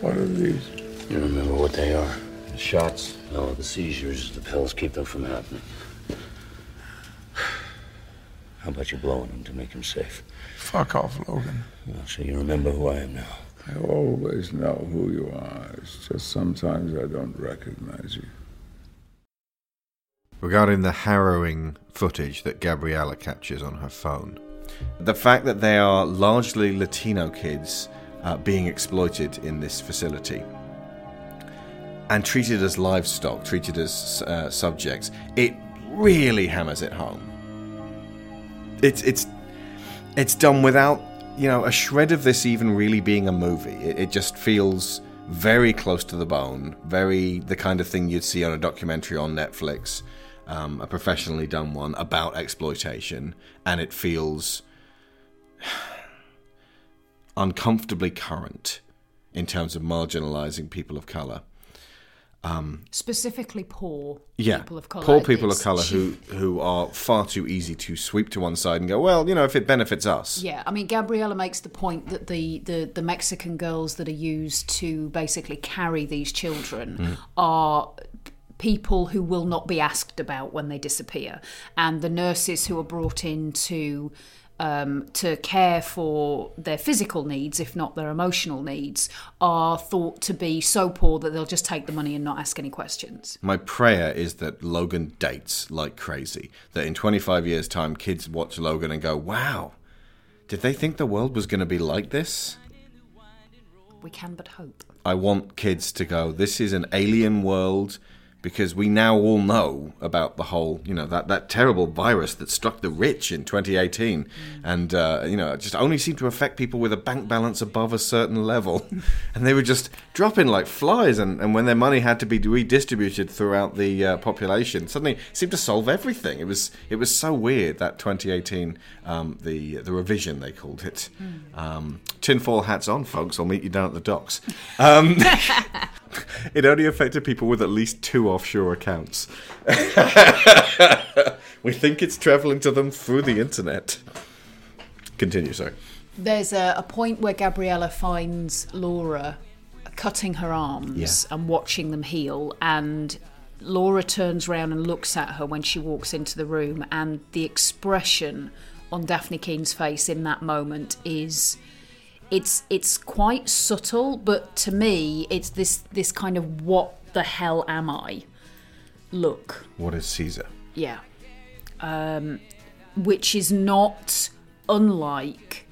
What are these? You remember what they are? The shots? No, the seizures. The pills keep them from happening. How about you blowing him to make him safe? Fuck off, Logan. Well, so you remember who I am now. I always know who you are. It's just sometimes I don't recognize you. Regarding the harrowing footage that Gabriella captures on her phone, the fact that they are largely Latino kids uh, being exploited in this facility and treated as livestock, treated as uh, subjects, it really hammers it home. It's it's it's done without you know a shred of this even really being a movie. It, it just feels very close to the bone, very the kind of thing you'd see on a documentary on Netflix, um, a professionally done one about exploitation, and it feels uncomfortably current in terms of marginalizing people of color. Um, Specifically, poor yeah, people of color. poor people of color who who are far too easy to sweep to one side and go, well, you know, if it benefits us. Yeah, I mean, Gabriella makes the point that the, the, the Mexican girls that are used to basically carry these children Mm. are people who will not be asked about when they disappear. And the nurses who are brought in to um, to care for their physical needs, if not their emotional needs, are thought to be so poor that they'll just take the money and not ask any questions. My prayer is that Logan dates like crazy. That in 25 years' time, kids watch Logan and go, wow, did they think the world was going to be like this? We can but hope. I want kids to go, this is an alien world because we now all know about the whole, you know, that, that terrible virus that struck the rich in 2018 and, uh, you know, it just only seemed to affect people with a bank balance above a certain level. and they were just dropping like flies. And, and when their money had to be redistributed throughout the uh, population, suddenly it seemed to solve everything. It was, it was so weird that 2018, um, the, the revision, they called it. Um, tinfoil hats on, folks. I'll meet you down at the docks. Um, it only affected people with at least two offshore accounts. we think it's traveling to them through the internet. Continue, sorry. There's a, a point where Gabriella finds Laura cutting her arms and watching them heal, and Laura turns around and looks at her when she walks into the room, and the expression on Dafne Keen's face in that moment is it's it's quite subtle, but to me, it's this this kind of what the hell am I look. What is Caesar? Yeah. Um, which is not unlike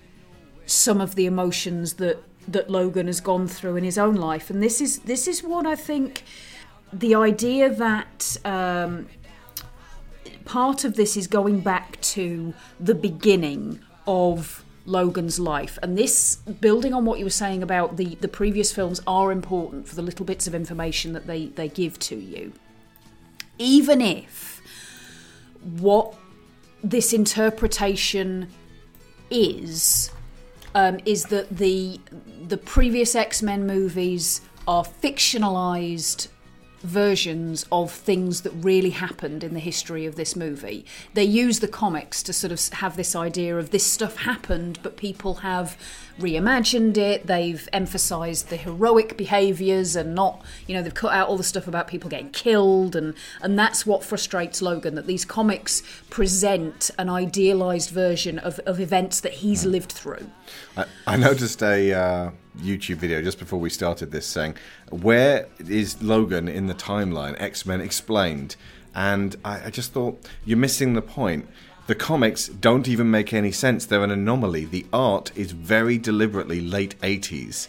some of the emotions that that Logan has gone through in his own life, and this is this is what I think. The idea that um, part of this is going back to the beginning of Logan's life, and this building on what you were saying about the the previous films are important for the little bits of information that they they give to you. Even if what this interpretation is um, is that the the previous X Men movies are fictionalized versions of things that really happened in the history of this movie. They use the comics to sort of have this idea of this stuff happened, but people have reimagined it. They've emphasized the heroic behaviors and not, you know, they've cut out all the stuff about people getting killed, and and that's what frustrates Logan that these comics present an idealized version of, of events that he's lived through. I, I noticed a uh, YouTube video just before we started this saying, Where is Logan in the timeline? X Men explained. And I, I just thought, you're missing the point. The comics don't even make any sense. They're an anomaly. The art is very deliberately late 80s.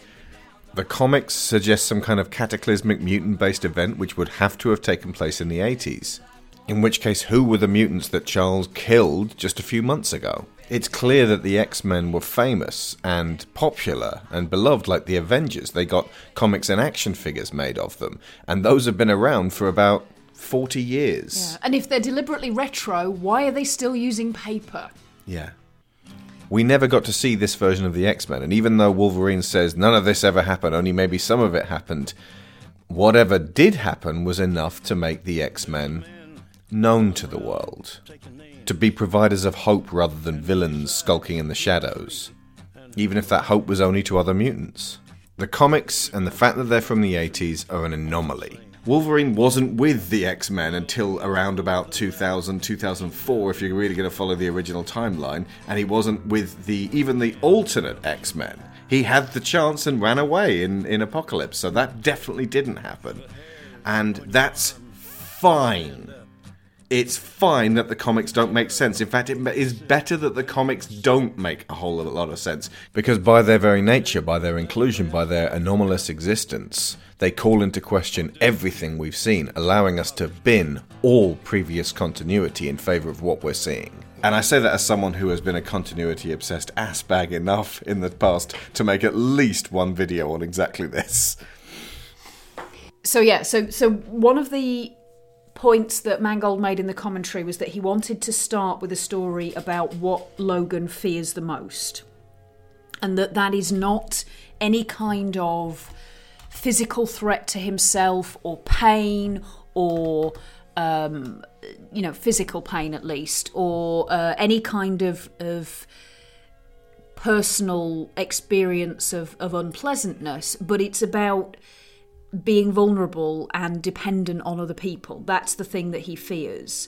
The comics suggest some kind of cataclysmic mutant based event which would have to have taken place in the 80s. In which case, who were the mutants that Charles killed just a few months ago? It's clear that the X Men were famous and popular and beloved like the Avengers. They got comics and action figures made of them, and those have been around for about 40 years. Yeah. And if they're deliberately retro, why are they still using paper? Yeah. We never got to see this version of the X Men, and even though Wolverine says none of this ever happened, only maybe some of it happened, whatever did happen was enough to make the X Men known to the world. To be providers of hope rather than villains skulking in the shadows. Even if that hope was only to other mutants. The comics and the fact that they're from the 80s are an anomaly. Wolverine wasn't with the X Men until around about 2000, 2004, if you're really going to follow the original timeline, and he wasn't with the even the alternate X Men. He had the chance and ran away in, in Apocalypse, so that definitely didn't happen. And that's fine. It's fine that the comics don't make sense. In fact, it is better that the comics don't make a whole lot of sense. Because by their very nature, by their inclusion, by their anomalous existence, they call into question everything we've seen, allowing us to bin all previous continuity in favour of what we're seeing. And I say that as someone who has been a continuity obsessed ass bag enough in the past to make at least one video on exactly this. So yeah, so so one of the points that Mangold made in the commentary was that he wanted to start with a story about what Logan fears the most. And that that is not any kind of physical threat to himself or pain or um, you know physical pain at least or uh, any kind of of personal experience of, of unpleasantness but it's about being vulnerable and dependent on other people that's the thing that he fears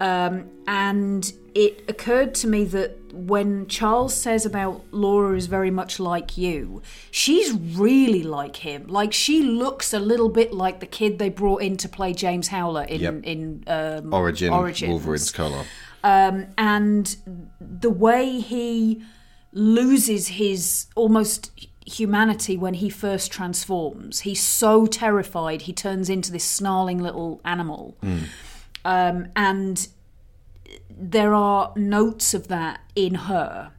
um, and it occurred to me that when Charles says about Laura is very much like you, she's really like him. Like she looks a little bit like the kid they brought in to play James Howlett in Yep. in um, Origin, Origins. Wolverine's color. Um, and the way he loses his almost humanity when he first transforms, he's so terrified he turns into this snarling little animal. Um, and there are notes of that in her.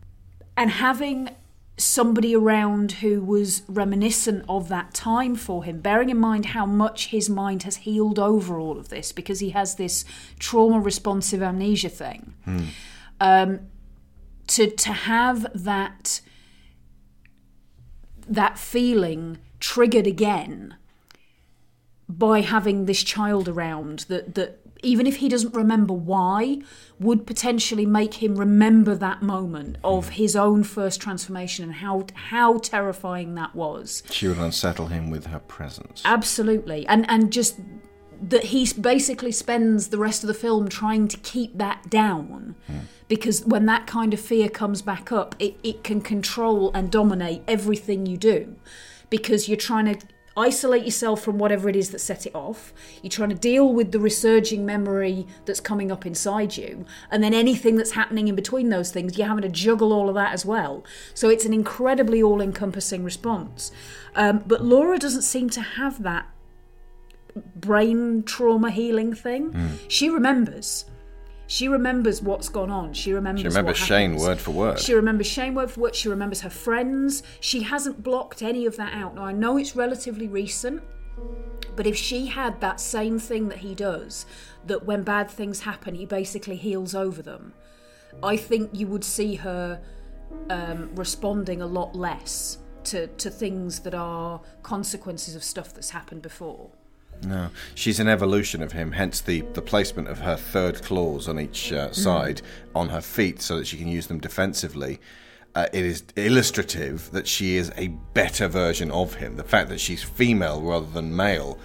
And having somebody around who was reminiscent of that time for him, bearing in mind how much his mind has healed over all of this because he has this trauma responsive amnesia thing. Um, to to have that that feeling triggered again by having this child around that that even if he doesn't remember why would potentially make him remember that moment of hmm. his own first transformation and how how terrifying that was. She would unsettle him with her presence. absolutely. And and just that he basically spends the rest of the film trying to keep that down. Because when that kind of fear comes back up it, it can control and dominate everything you do. Because you're trying to isolate yourself from whatever it is that set it off. You're trying to deal with the resurging memory that's coming up inside you. And then anything that's happening in between those things you're having to juggle all of that as well. So it's an incredibly all-encompassing response. Um, but laura doesn't seem to have that brain trauma healing thing. Hmm. She remembers. She remembers what's gone on. She remembers. She remembers Shane happens. word for word. She remembers Shane word for word. She remembers her friends. She hasn't blocked any of that out. Now I know it's relatively recent, but if she had that same thing that he does, that when bad things happen, he basically heals over them, I think you would see her um, responding a lot less to, to things that are consequences of stuff that's happened before. No, she's an evolution of him. Hence the the placement of her third claws on each uh, side on her feet, so that she can use them defensively. Uh, it is illustrative that she is a better version of him. The fact that she's female rather than male,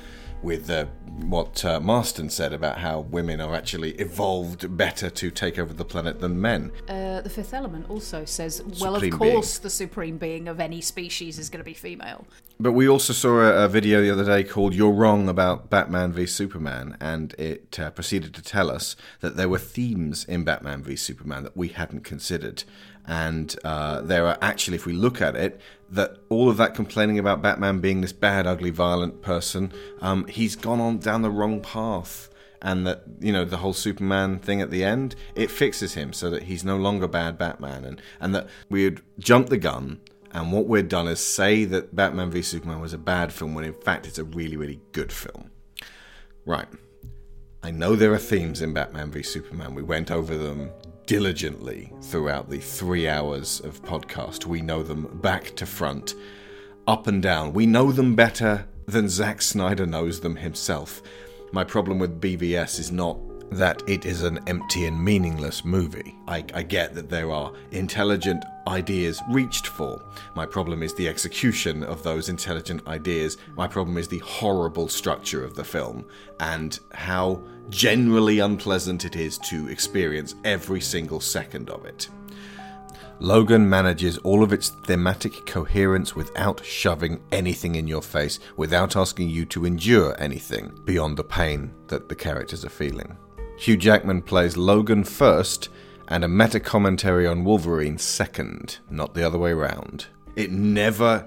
with uh, what uh, Marston said about how women are actually evolved better to take over the planet than men. Uh, the Fifth Element also says, well, of Supreme course, the supreme being of any species is going to be female. But we also saw a, a video the other day called You're Wrong About Batman v Superman, and it uh, proceeded to tell us that there were themes in Batman v Superman that we hadn't considered. And uh, there are actually, if we look at it, that all of that complaining about Batman being this bad, ugly, violent person, um, he's gone on down the wrong path. And that, you know, the whole Superman thing at the end, it fixes him so that he's no longer bad Batman. And, and that we had jumped the gun and what we've done is say that Batman v Superman was a bad film when in fact it's a really, really good film. Right. I know there are themes in Batman v Superman. We went over them diligently throughout the three hours of podcast. We know them back to front, up and down. We know them better than Zack Snyder knows them himself. My problem with BVS is not that it is an empty and meaningless movie. I, I, get that there are intelligent ideas reached for. My problem is the execution of those intelligent ideas. My problem is the horrible structure of the film and how generally unpleasant it is to experience every single second of it. Logan manages all of its thematic coherence without shoving anything in your face, without asking you to endure anything beyond the pain that the characters are feeling. Hugh Jackman plays Logan first, and a meta commentary on Wolverine second, not the other way round. It never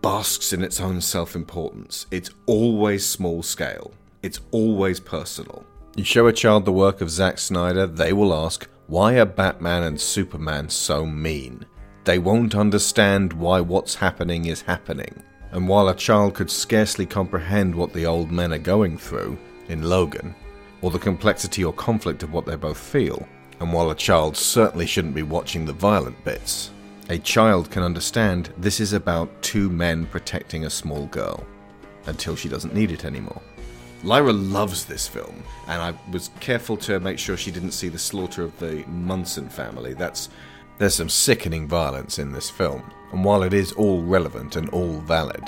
basks in its own self importance. It's always small scale, it's always personal. You show a child the work of Zack Snyder, they will ask, why are Batman and Superman so mean? They won't understand why what's happening is happening. And while a child could scarcely comprehend what the old men are going through, in Logan, or the complexity or conflict of what they both feel, and while a child certainly shouldn't be watching the violent bits, a child can understand this is about two men protecting a small girl until she doesn't need it anymore. Lyra loves this film, and I was careful to make sure she didn't see the slaughter of the Munson family. That's there's some sickening violence in this film, and while it is all relevant and all valid,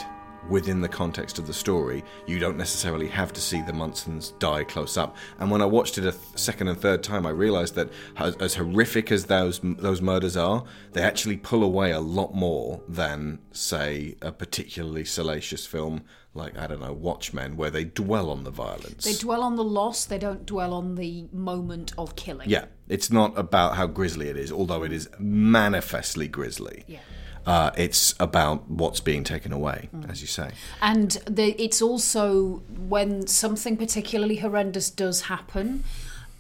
within the context of the story, you don't necessarily have to see the Munsons die close up. And when I watched it a th- second and third time, I realized that as, as horrific as those those murders are, they actually pull away a lot more than, say, a particularly salacious film like I don't know Watchmen, where they dwell on the violence. They dwell on the loss. They don't dwell on the moment of killing. Yeah, it's not about how grisly it is, although it is manifestly grisly. Yeah. Uh, it's about what's being taken away, mm. as you say. And the, it's also when something particularly horrendous does happen,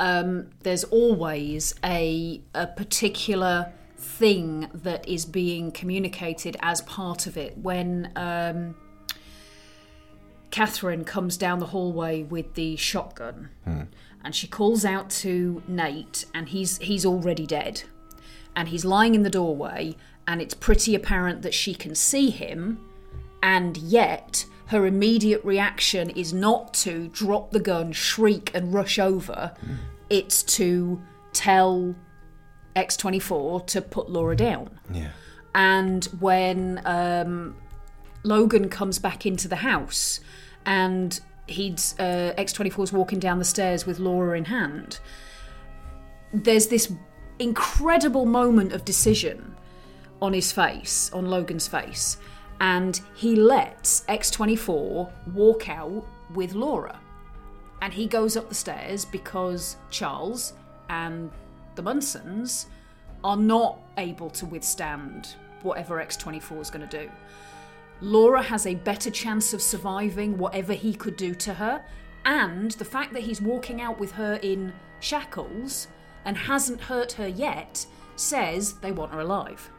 um, there's always a, a particular thing that is being communicated as part of it. When um, Catherine comes down the hallway with the shotgun, hmm. and she calls out to Nate, and he's he's already dead, and he's lying in the doorway, and it's pretty apparent that she can see him, and yet her immediate reaction is not to drop the gun, shriek, and rush over. Hmm. It's to tell X24 to put Laura down. Yeah. And when um, Logan comes back into the house and he's uh, X24's walking down the stairs with Laura in hand, there's this incredible moment of decision on his face, on Logan's face, and he lets X24 walk out with Laura. And he goes up the stairs because Charles and the Munsons are not able to withstand whatever X24 is going to do. Laura has a better chance of surviving whatever he could do to her, and the fact that he's walking out with her in shackles and hasn't hurt her yet says they want her alive.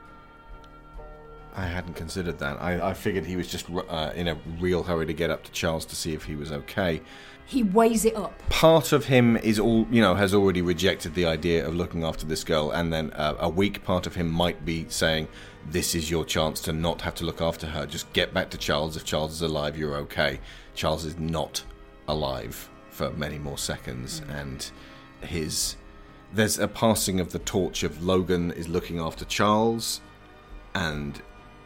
I hadn't considered that. I, I figured he was just uh, in a real hurry to get up to Charles to see if he was okay. He weighs it up. Part of him is all you know has already rejected the idea of looking after this girl, and then uh, a weak part of him might be saying, "This is your chance to not have to look after her. Just get back to Charles. If Charles is alive, you're okay. Charles is not alive for many more seconds, mm. and his there's a passing of the torch of Logan is looking after Charles, and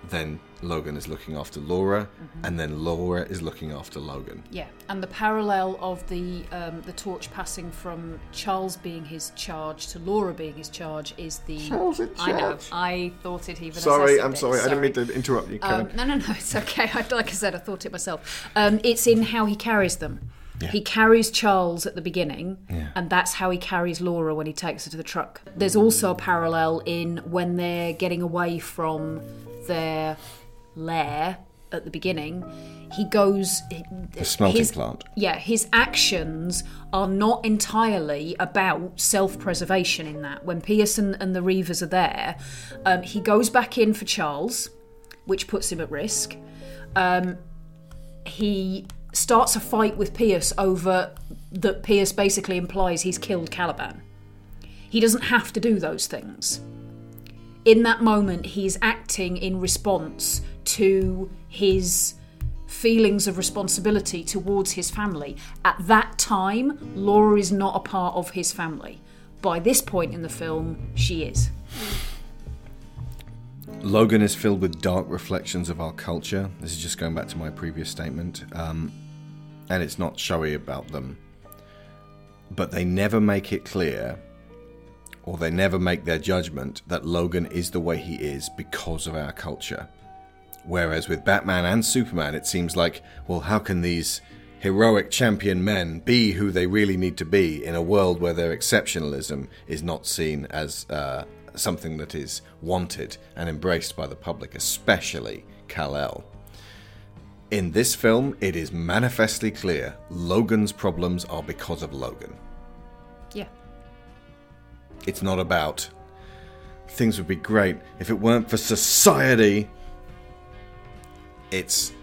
then Logan is looking after Laura, and then Laura is looking after Logan. Yeah, and the parallel of the um, the torch passing from Charles being his charge to Laura being his charge is the. Charles in I know. I thought it even. Sorry, I'm it, sorry. I didn't mean to interrupt you, Karen. Um, no, no, no. It's okay. I, like I said, I thought it myself. Um, it's in how he carries them. Yeah. He carries Charles at the beginning, Yeah. and that's how he carries Laura when he takes her to the truck. There's also a parallel in when they're getting away from their lair at the beginning. He goes. The smelting his- plant. Yeah, his actions are not entirely about self preservation in that. When Pearson and the Reavers are there, um, he goes back in for Charles, which puts him at risk. Um, he starts a fight with Pierce over that Pierce basically implies he's killed Caliban. He doesn't have to do those things. In that moment, he's acting in response to his feelings of responsibility towards his family. At that time, Laura is not a part of his family. By this point in the film, she is. Logan is filled with dark reflections of our culture. This is just going back to my previous statement. Um, and it's not showy about them. But they never make it clear, or they never make their judgment, that Logan is the way he is because of our culture. Whereas with Batman and Superman, it seems like, well, how can these heroic champion men be who they really need to be in a world where their exceptionalism is not seen as uh, something that is wanted and embraced by the public, especially Kal-El. In this film, it is manifestly clear Logan's problems are because of Logan. It's not about things would be great if it weren't for society. It's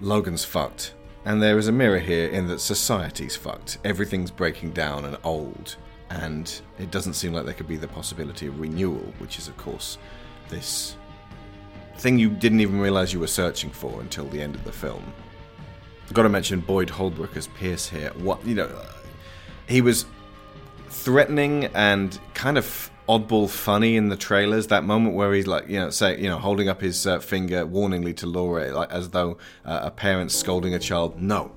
Logan's fucked. And there is a mirror here in that society's fucked. Everything's breaking down and old. And it doesn't seem like there could be the possibility of renewal, which is, of course, this thing you didn't even realize you were searching for until the end of the film. I've got to mention Boyd Holbrook as Pierce here. What you know, he was threatening and kind of oddball funny in the trailers. That moment where he's like, you know, say, you know, holding up his uh, finger warningly to Laura, like as though uh, a parent scolding a child. No.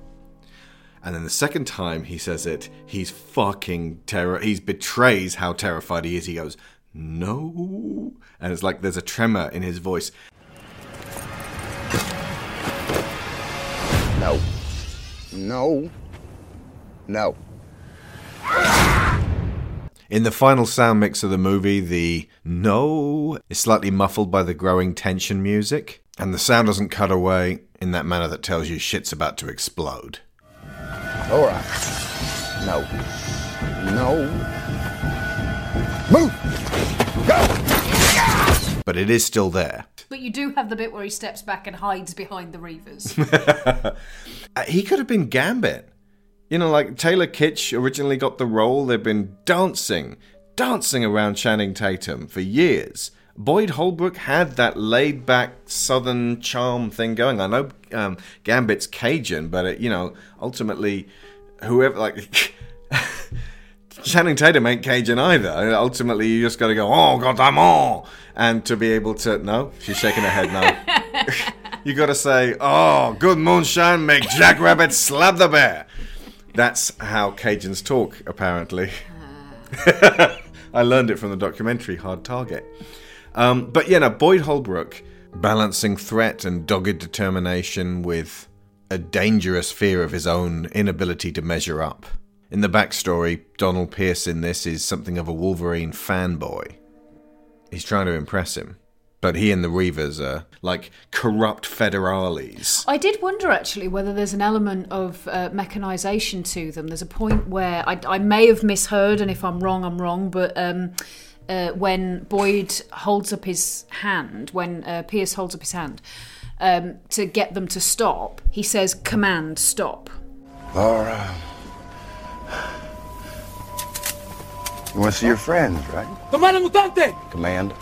And then the second time he says it, he's fucking terror. He betrays how terrified he is. He goes, "No," and it's like there's a tremor in his voice. No. No. No. In the final sound mix of the movie, the no is slightly muffled by the growing tension music, and the sound doesn't cut away in that manner that tells you shit's about to explode. All right. No. No. Move! Go! But it is still there. But you do have the bit where he steps back and hides behind the Reavers. Uh, he could have been Gambit. You know, like Taylor Kitsch originally got the role. They've been dancing, dancing around Channing Tatum for years. Boyd Holbrook had that laid back southern charm thing going. I know um, Gambit's Cajun, but it, you know, ultimately, whoever like Channing Tatum ain't Cajun either. Ultimately, you just got to go, oh god, I'm all, and to be able to no, she's shaking her head no. you got to say, oh, good moonshine, make Jackrabbit slap the bear. That's how Cajuns talk, apparently. I learned it from the documentary Hard Target. Um, but yeah, no, Boyd Holbrook balancing threat and dogged determination with a dangerous fear of his own inability to measure up. In the backstory, Donald Pierce in this is something of a Wolverine fanboy. He's trying to impress him. But he and the Reavers are like corrupt federales. I did wonder actually whether there's an element of uh, mechanization to them. There's a point where I, I may have misheard, and if I'm wrong, I'm wrong. But um, uh, when Boyd holds up his hand, when uh, Pierce holds up his hand um, to get them to stop, he says, "Command, stop." Laura. You want to see your friends, right? Commander Mutante! Command.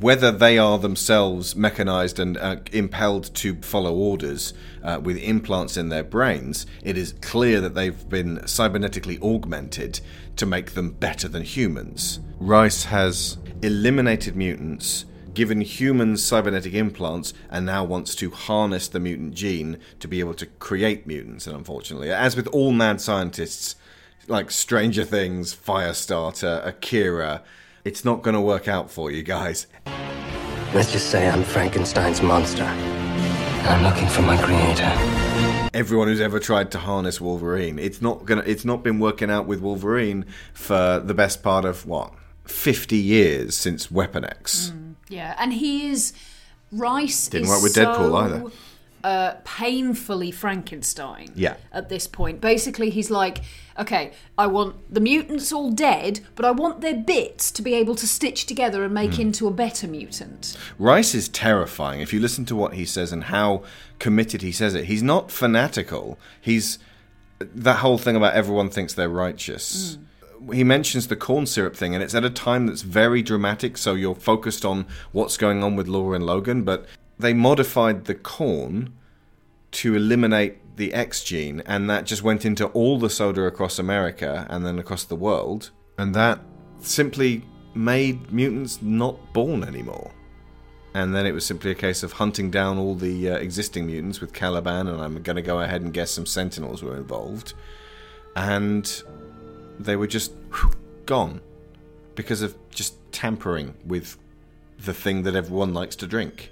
Whether they are themselves mechanized and uh, impelled to follow orders uh, with implants in their brains, it is clear that they've been cybernetically augmented to make them better than humans. Rice has eliminated mutants given humans cybernetic implants and now wants to harness the mutant gene to be able to create mutants. And unfortunately, as with all mad scientists, like Stranger Things, Firestarter, Akira, it's not going to work out for you guys. Let's just say I'm Frankenstein's monster. And I'm looking for my creator. Everyone who's ever tried to harness Wolverine, it's not gonna. It's not been working out with Wolverine for the best part of what fifty years since Weapon X. Mm, yeah, and he is Rice Didn't is work with so, Deadpool either. Uh, painfully Frankenstein. Yeah. At this point, basically, he's like, okay, I want the mutants all dead, but I want their bits to be able to stitch together and make into a better mutant. Rice is terrifying. If you listen to what he says and how committed he says it, he's not fanatical. He's that whole thing about everyone thinks they're righteous. He mentions the corn syrup thing, and it's at a time that's very dramatic, so you're focused on what's going on with Laura and Logan, but they modified the corn to eliminate the X gene, and that just went into all the soda across America and then across the world, and that simply made mutants not born anymore. And then it was simply a case of hunting down all the uh, existing mutants with Caliban, and I'm going to go ahead and guess some Sentinels were involved. And they were just whew, gone because of just tampering with the thing that everyone likes to drink.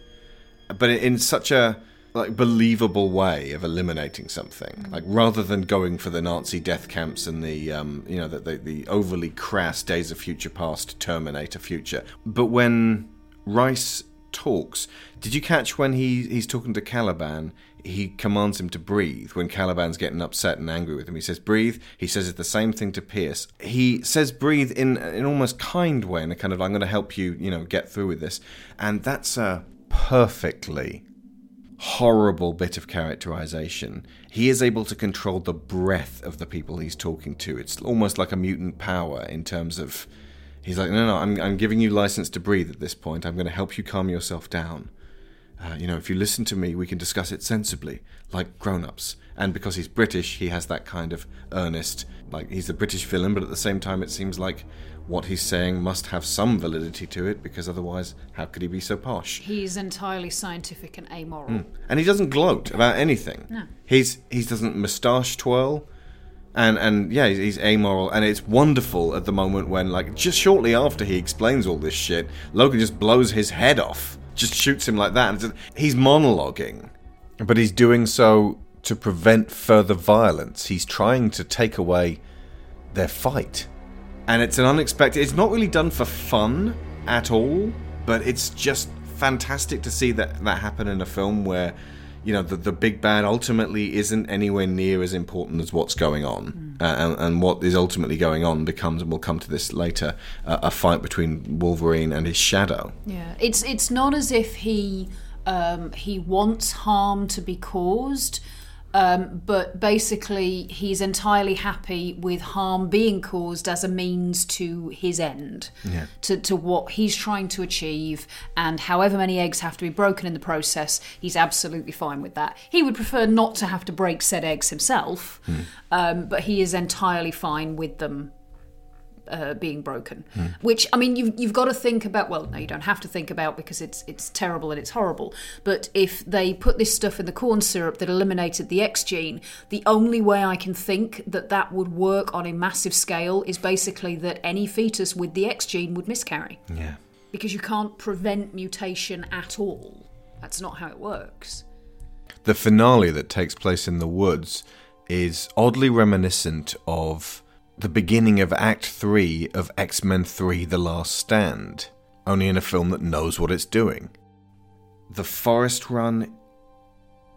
But in such a like believable way of eliminating something, like rather than going for the Nazi death camps and the um, you know the, the the overly crass Days of Future Past Terminator future. But when Rice talks, did you catch when he he's talking to Caliban? He commands him to breathe when Caliban's getting upset and angry with him. He says, "Breathe." He says it's the same thing to Pierce. He says, "Breathe" in an almost kind way, in a kind of, "I'm going to help you, you know, get through with this." And that's a perfectly horrible bit of characterization. He is able to control the breath of the people he's talking to. It's almost like a mutant power in terms of. He's like, no, no, I'm, I'm giving you license to breathe at this point. I'm going to help you calm yourself down. Uh, you know, if you listen to me, we can discuss it sensibly, like grown ups. And because he's British, he has that kind of earnest, like he's a British villain, but at the same time, it seems like what he's saying must have some validity to it, because otherwise, how could he be so posh? He's entirely scientific and amoral. Mm. And he doesn't gloat about anything. No. He's he doesn't moustache twirl, and and yeah, he's, he's amoral, and it's wonderful at the moment when like just shortly after he explains all this shit, Logan just blows his head off, just shoots him like that. And he's monologuing, but he's doing so to prevent further violence. He's trying to take away their fight, and it's an unexpected. It's not really done for fun at all, but it's just fantastic to see that that happen in a film where you know the, the big bad ultimately isn't anywhere near as important as what's going on. Uh, and, and what is ultimately going on becomes and we'll come to this later uh, a fight between wolverine and his shadow. Yeah, it's it's not as if he um, he wants harm to be caused, um, but basically he's entirely happy with harm being caused as a means to his end, Yeah. to to what he's trying to achieve, and however many eggs have to be broken in the process, he's absolutely fine with that. He would prefer not to have to break said eggs himself, um, but he is entirely fine with them uh, being broken. Which I mean, you've you've got to think about. Well, no, you don't have to think about because it's it's terrible and it's horrible. But if they put this stuff in the corn syrup that eliminated the X gene, the only way I can think that that would work on a massive scale is basically that any fetus with the X gene would miscarry yeah because you can't prevent mutation at all. That's not how it works. the finale that takes place in the woods is oddly reminiscent of the beginning of Act 3 of X Men 3 The Last Stand, only in a film that knows what it's doing. The Forest Run,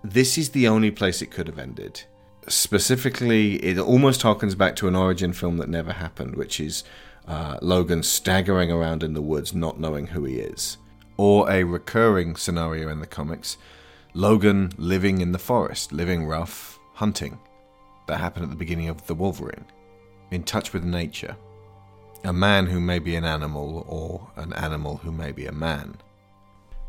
this is the only place it could have ended. Specifically, it almost harkens back to an origin film that never happened, which is uh, Logan staggering around in the woods not knowing who he is. Or a recurring scenario in the comics Logan living in the forest, living rough, hunting. That happened at the beginning of The Wolverine. In touch with nature. A man who may be an animal, or an animal who may be a man.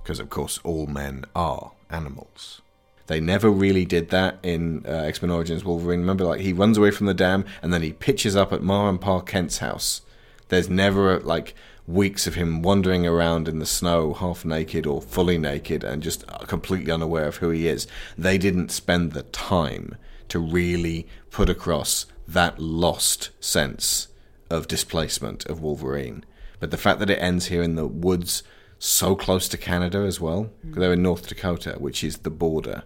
Because, of course, all men are animals. They never really did that in uh, X Men Origins Wolverine. Remember, like, he runs away from the dam and then he pitches up at Ma and Pa Kent's house. There's never like weeks of him wandering around in the snow, half naked or fully naked, and just completely unaware of who he is. They didn't spend the time to really put across that lost sense of displacement of Wolverine. But the fact that it ends here in the woods, so close to Canada as well, they're in North Dakota, which is the border.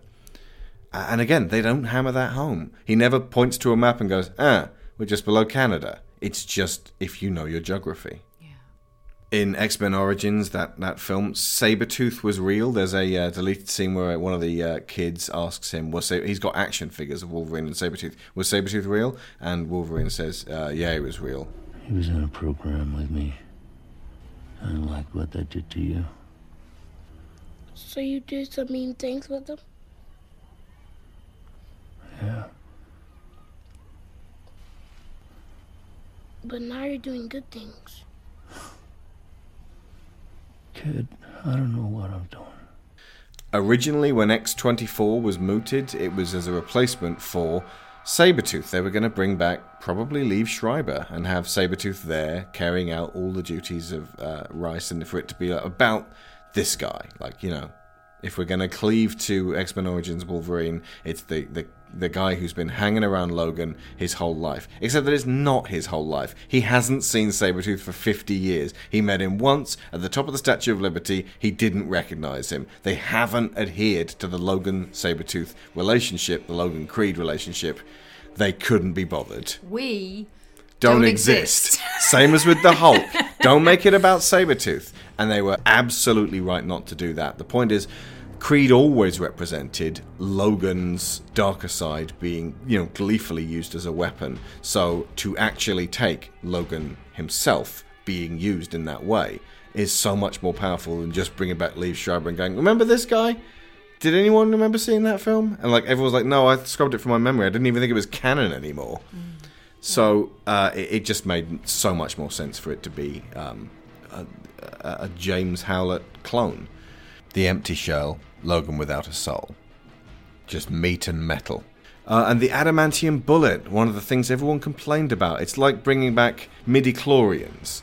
And again, they don't hammer that home. He never points to a map and goes, ah, we're just below Canada. It's just if you know your geography. In X Men Origins, that, that film, Sabretooth was real. There's a uh, deleted scene where one of the uh, kids asks him, was Sa- he's got action figures of Wolverine and Sabretooth. Was Sabretooth real? And Wolverine says, uh, yeah, he was real. He was in a program with me. I don't like what that did to you. So you did some mean things with him? Yeah. But now you're doing good things. Kid, I don't know what I'm doing. Originally, when X24 was mooted, it was as a replacement for Sabretooth. They were going to bring back probably Liev Schreiber and have Sabretooth there carrying out all the duties of uh, Rice and for it to be about this guy. Like, you know, if we're going to cleave to X Men Origins Wolverine, it's the, the the guy who's been hanging around Logan his whole life. Except that it's not his whole life. He hasn't seen Sabretooth for 50 years. He met him once at the top of the Statue of Liberty. He didn't recognize him. They haven't adhered to the Logan Sabretooth relationship, the Logan Creed relationship. They couldn't be bothered. We Don't, Don't exist. exist. Same as with the Hulk. Don't make it about Sabretooth. And they were absolutely right not to do that. The point is, Creed always represented Logan's darker side being, you know, gleefully used as a weapon. So to actually take Logan himself being used in that way is so much more powerful than just bringing back Liev Schreiber and going, remember this guy? Did anyone remember seeing that film? And like everyone's like, no, I scrubbed it from my memory. I didn't even think it was canon anymore. So uh, it, it just made so much more sense for it to be um, a, a, James Howlett clone. The empty shell, Logan without a soul. Just meat and metal. Uh, and the adamantium bullet, one of the things everyone complained about. It's like bringing back midi chlorians.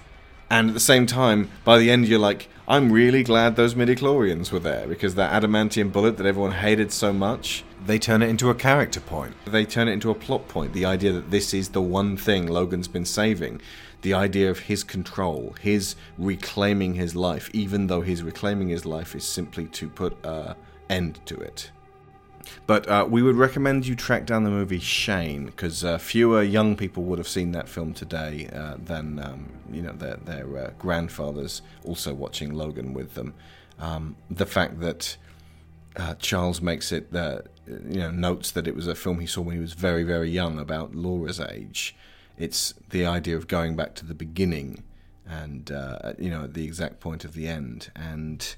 And at the same time, by the end, you're like, I'm really glad those midi chlorians were there because that adamantium bullet that everyone hated so much, they turn it into a character point. They turn it into a plot point. The idea that this is the one thing Logan's been saving. The idea of his control, his reclaiming his life, even though his reclaiming his life is simply to put an end to it. But uh, we would recommend you track down the movie Shane because uh, fewer young people would have seen that film today uh, than um, you know their their uh, grandfathers also watching Logan with them. Um, the fact that uh, Charles makes it uh, you know notes that it was a film he saw when he was very very young about Laura's age. It's the idea of going back to the beginning and uh, you know at the exact point of the end and.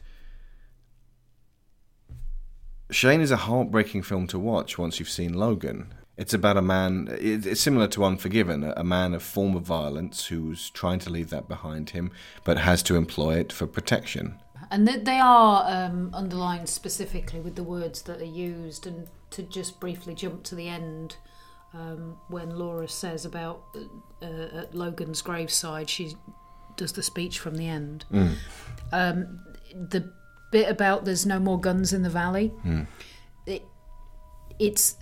Shane is a heartbreaking film to watch once you've seen Logan. It's about a man, it's similar to Unforgiven, a man of former violence who's trying to leave that behind him, but has to employ it for protection. And they are um, underlined specifically with the words that are used. And to just briefly jump to the end, um, when Laura says about uh, at Logan's graveside, she does the speech from the end. Mm. Um, the bit about there's no more guns in the valley, Mm. it, it's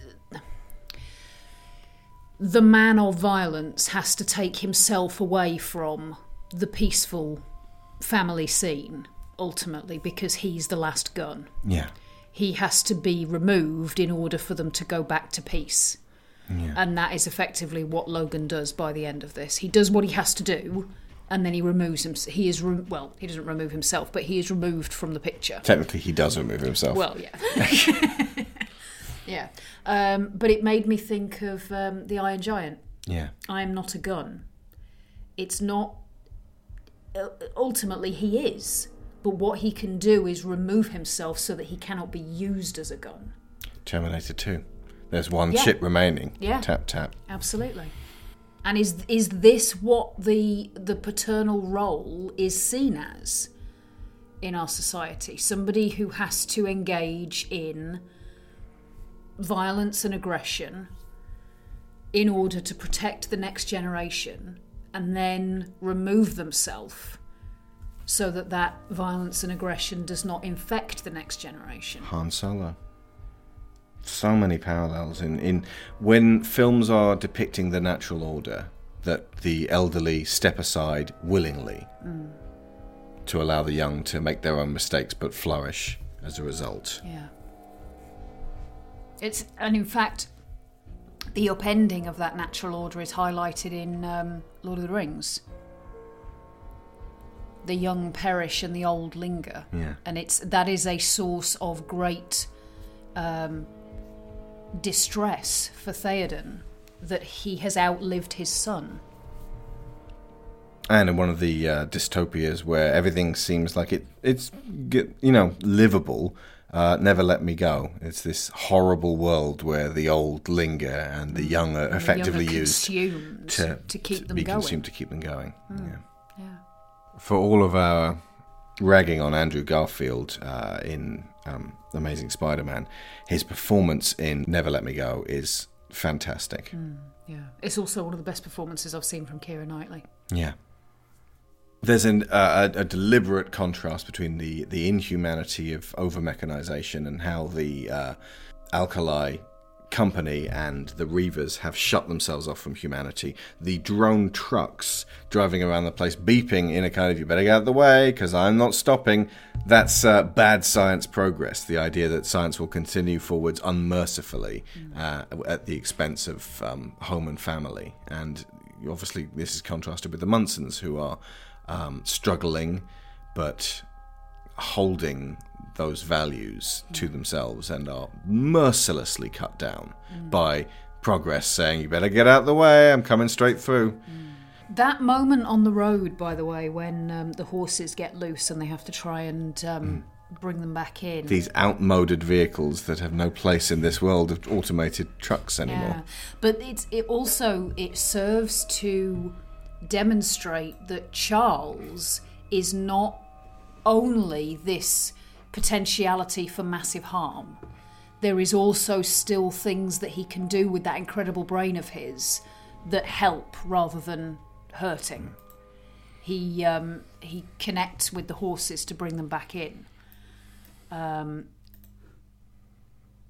the man of violence has to take himself away from the peaceful family scene ultimately because he's the last gun. Yeah. He has to be removed in order for them to go back to peace. Yeah. And that is effectively what Logan does by the end of this. He does what he has to do and then he removes him he is re- well, he doesn't remove himself, but he is removed from the picture. Technically, he does remove himself. Well, yeah. yeah. Um, but it made me think of um, the Iron Giant. Yeah. I am not a gun. It's not. uh, Ultimately, he is. But what he can do is remove himself so that he cannot be used as a gun. Terminator 2. There's one Yeah. chip remaining. Yeah. Tap, tap. Absolutely. And is is this what the the paternal role is seen as in our society? Somebody who has to engage in violence and aggression in order to protect the next generation and then remove themselves so that that violence and aggression does not infect the next generation. Han Solo. So many parallels in, in when films are depicting the natural order that the elderly step aside willingly Mm. to allow the young to make their own mistakes but flourish as a result. Yeah. It's and in fact, the upending of that natural order is highlighted in um, Lord of the Rings. The young perish and the old linger, Yeah. and it's that is a source of great um, distress for Theoden that he has outlived his son. And in one of the uh, dystopias where everything seems like it, it's you know livable. Uh, Never let me go. It's this horrible world where the old linger and the young are the young are effectively used to, to keep them be going. consumed to keep them going. Mm. Yeah. Yeah. For all of our ragging on Andrew Garfield uh, in um, Amazing Spider-Man, his performance in Never Let Me Go is fantastic. Mm, yeah, it's also one of the best performances I've seen from Keira Knightley. Yeah. There's an, uh, a, a deliberate contrast between the, the inhumanity of over mechanization and how the uh, Alkali company and the Reavers have shut themselves off from humanity. The drone trucks driving around the place, beeping in a kind of, you better get out of the way because I'm not stopping. That's uh, bad science progress. The idea that science will continue forwards unmercifully uh, at the expense of um, home and family. And obviously, this is contrasted with the Munsons, who are um, struggling but holding those values to themselves and are mercilessly cut down by progress saying, You better get out of the way, I'm coming straight through. That moment on the road, by the way, when um, the horses get loose and they have to try and um, bring them back in. These outmoded vehicles that have no place in this world of automated trucks anymore. Yeah, but it's it also it serves to demonstrate that Charles is not only this potentiality for massive harm. There is also still things that he can do with that incredible brain of his that help rather than hurting. He um, he connects with the horses to bring them back in. Um,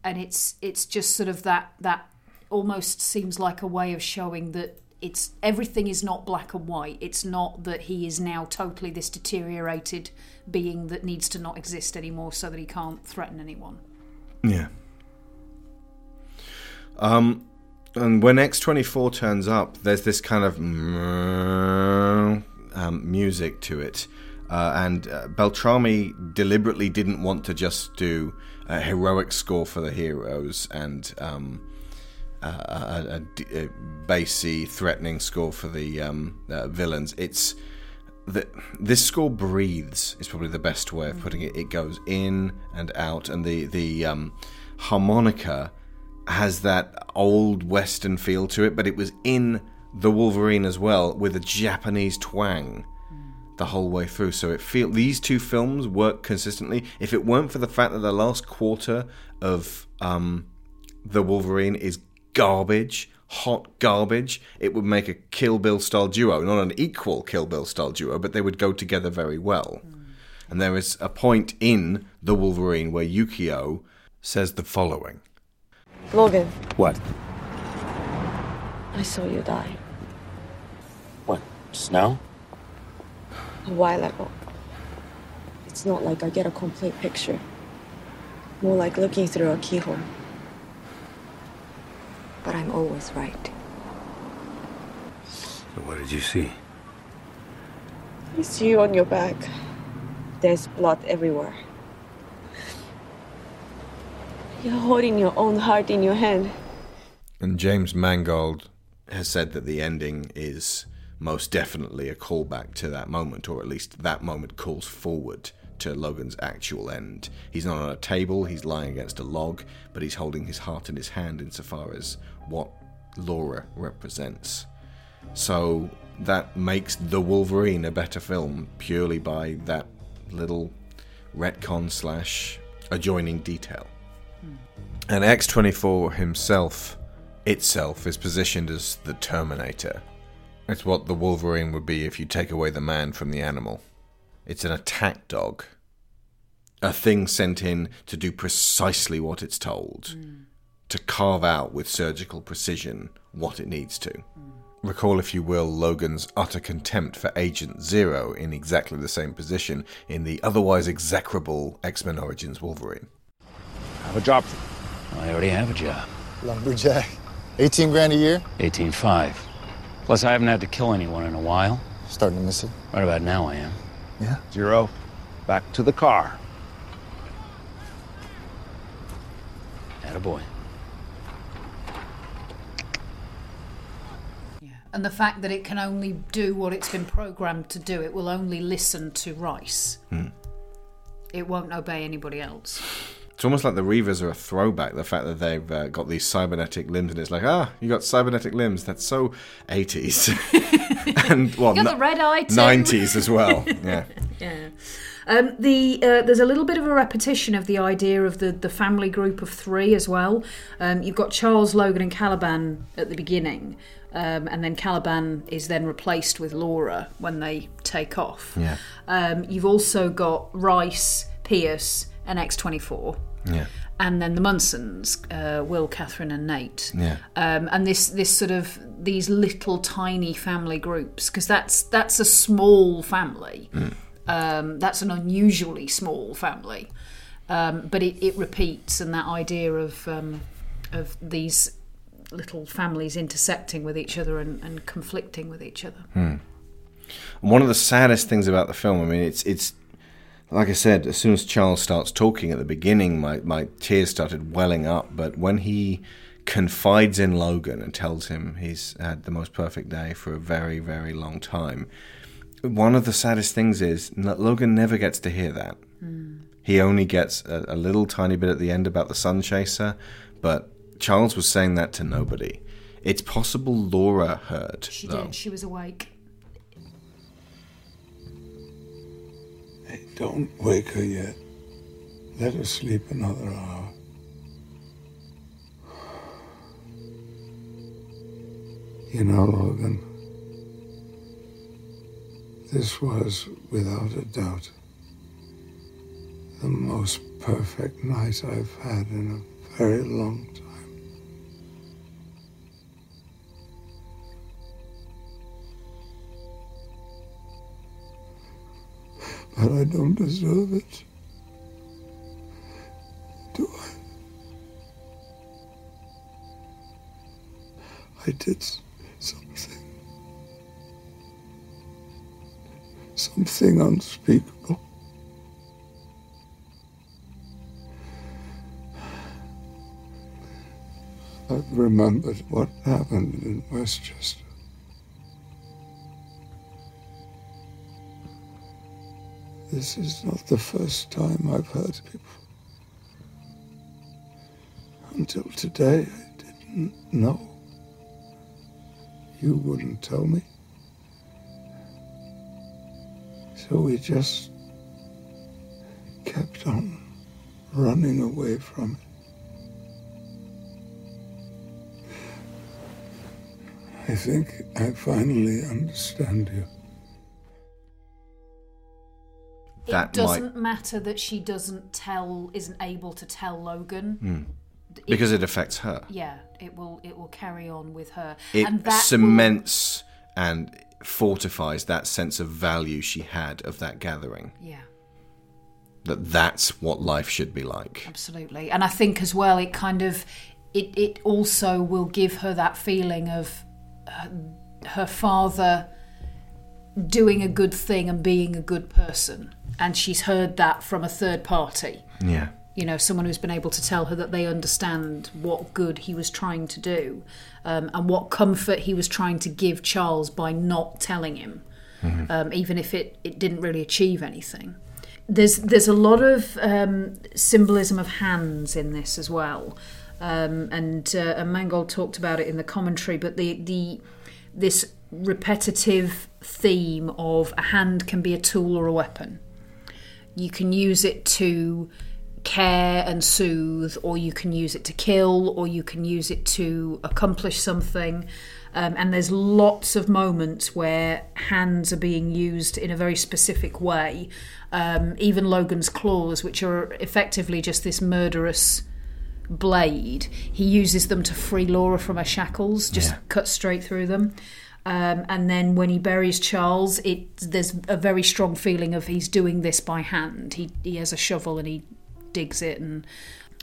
and it's it's just sort of that that almost seems like a way of showing that it's everything is not black and white. It's not that he is now totally this deteriorated being that needs to not exist anymore so that he can't threaten anyone. Yeah. Um, and when X24 turns up, there's this kind of um, music to it. Uh, and uh, Beltrami deliberately didn't want to just do a heroic score for the heroes and um, a, a, a, bassy, threatening score for the um, uh, villains. It's the, this score breathes is probably the best way of putting it. It goes in and out, and the the um, harmonica has that old western feel to it, but it was in the Wolverine as well with a Japanese twang the whole way through. So it feel these two films work consistently. If it weren't for the fact that the last quarter of um, the Wolverine is garbage, hot garbage, it would make a Kill Bill style duo, not an equal Kill Bill style duo, but they would go together very well. And there is a point in the Wolverine where Yukio says the following. Logan, What? I saw you die What? Just now? a while ago. It's not like I get a complete picture. More like looking through a keyhole. But I'm always right. So what did you see? I see you on your back. There's blood everywhere. You're holding your own heart in your hand. And James Mangold has said that the ending is most definitely a callback to that moment, or at least that moment calls forward to Logan's actual end. He's not on a table, he's lying against a log, but he's holding his heart in his hand insofar as what Laura represents. So that makes The Wolverine a better film purely by that little retcon slash adjoining detail. Hmm. And X24 himself, itself, is positioned as the Terminator. It's what the Wolverine would be if you take away the man from the animal. It's an attack dog. A thing sent in to do precisely what it's told, mm. to carve out with surgical precision what it needs to. Mm. Recall, if you will, Logan's utter contempt for Agent Zero in exactly the same position in the otherwise execrable X Men Origins Wolverine. I have a job for you. I already have a job. Lumberjack. 18 grand a year? 18.5. Plus, I haven't had to kill anyone in a while. Starting to miss it. Right about now, I am. Yeah? Zero. Back to the car. Attaboy. Yeah. And the fact that it can only do what it's been programmed to do, it will only listen to Rice. Hmm. It won't obey anybody else. It's almost like the Reavers are a throwback. The fact that they've uh, got these cybernetic limbs, and it's like, ah, you got cybernetic limbs. That's so 80s. and, well, You got ni- the red eye too. 90s as well. Yeah. Yeah. Um, the uh, there's a little bit of a repetition of the idea of the the family group of three as well. Um, you've got Charles, Logan, and Caliban at the beginning, um, and then Caliban is then replaced with Laura when they take off. Yeah. Um, you've also got Rice, Pierce, and X24. Yeah. And then the Munsons, uh, Will, Catherine, and Nate. Yeah. Um, and this this sort of these little tiny family groups because that's that's a small family. Um, that's an unusually small family, um, but it, it repeats, and that idea of um, of these little families intersecting with each other and, and conflicting with each other. And one of the saddest things about the film, I mean, it's it's like I said, as soon as Charles starts talking at the beginning, my, my tears started welling up. But when he confides in Logan and tells him he's had the most perfect day for a very, very long time, one of the saddest things is that Logan never gets to hear that. Hmm. He only gets a, a little tiny bit at the end about the sun chaser, but Charles was saying that to nobody. It's possible Laura heard, She though. did. She was awake. Don't wake her yet. Let her sleep another hour. You know, Logan, this was, without a doubt, the most perfect night I've had in a very long time. But I don't deserve it. Do I? I did something. Something unspeakable. I've remembered what happened in Westchester. This is not the first time I've hurt people. Until today, I didn't know. You wouldn't tell me. So we just kept on running away from it. I think I finally understand you. That it doesn't matter that she doesn't tell, isn't able to tell Logan. Hmm. Because it affects her. Yeah, it will. It will carry on with her, It and that will- cements and fortifies that sense of value she had of that gathering. Yeah. That that's what life should be like. Absolutely. And I think as well, it kind of, it, it also will give her that feeling of her, her father doing a good thing and being a good person. And she's heard that from a third party. Yeah. You know, someone who's been able to tell her that they understand what good he was trying to do um, and what comfort he was trying to give Charles by not telling him, Mhm. um, even if it, it didn't really achieve anything. There's there's a lot of um, symbolism of hands in this as well, um, and uh, and Mangold talked about it in the commentary. But the the this repetitive theme of a hand can be a tool or a weapon. You can use it to care and soothe, or you can use it to kill, or you can use it to accomplish something. Um, and there's lots of moments where hands are being used in a very specific way. Um, even Logan's claws, which are effectively just this murderous blade, he uses them to free Laura from her shackles, just Yeah. cut straight through them. Um, and then when he buries Charles, it there's a very strong feeling of he's doing this by hand. He he has a shovel and he digs it, and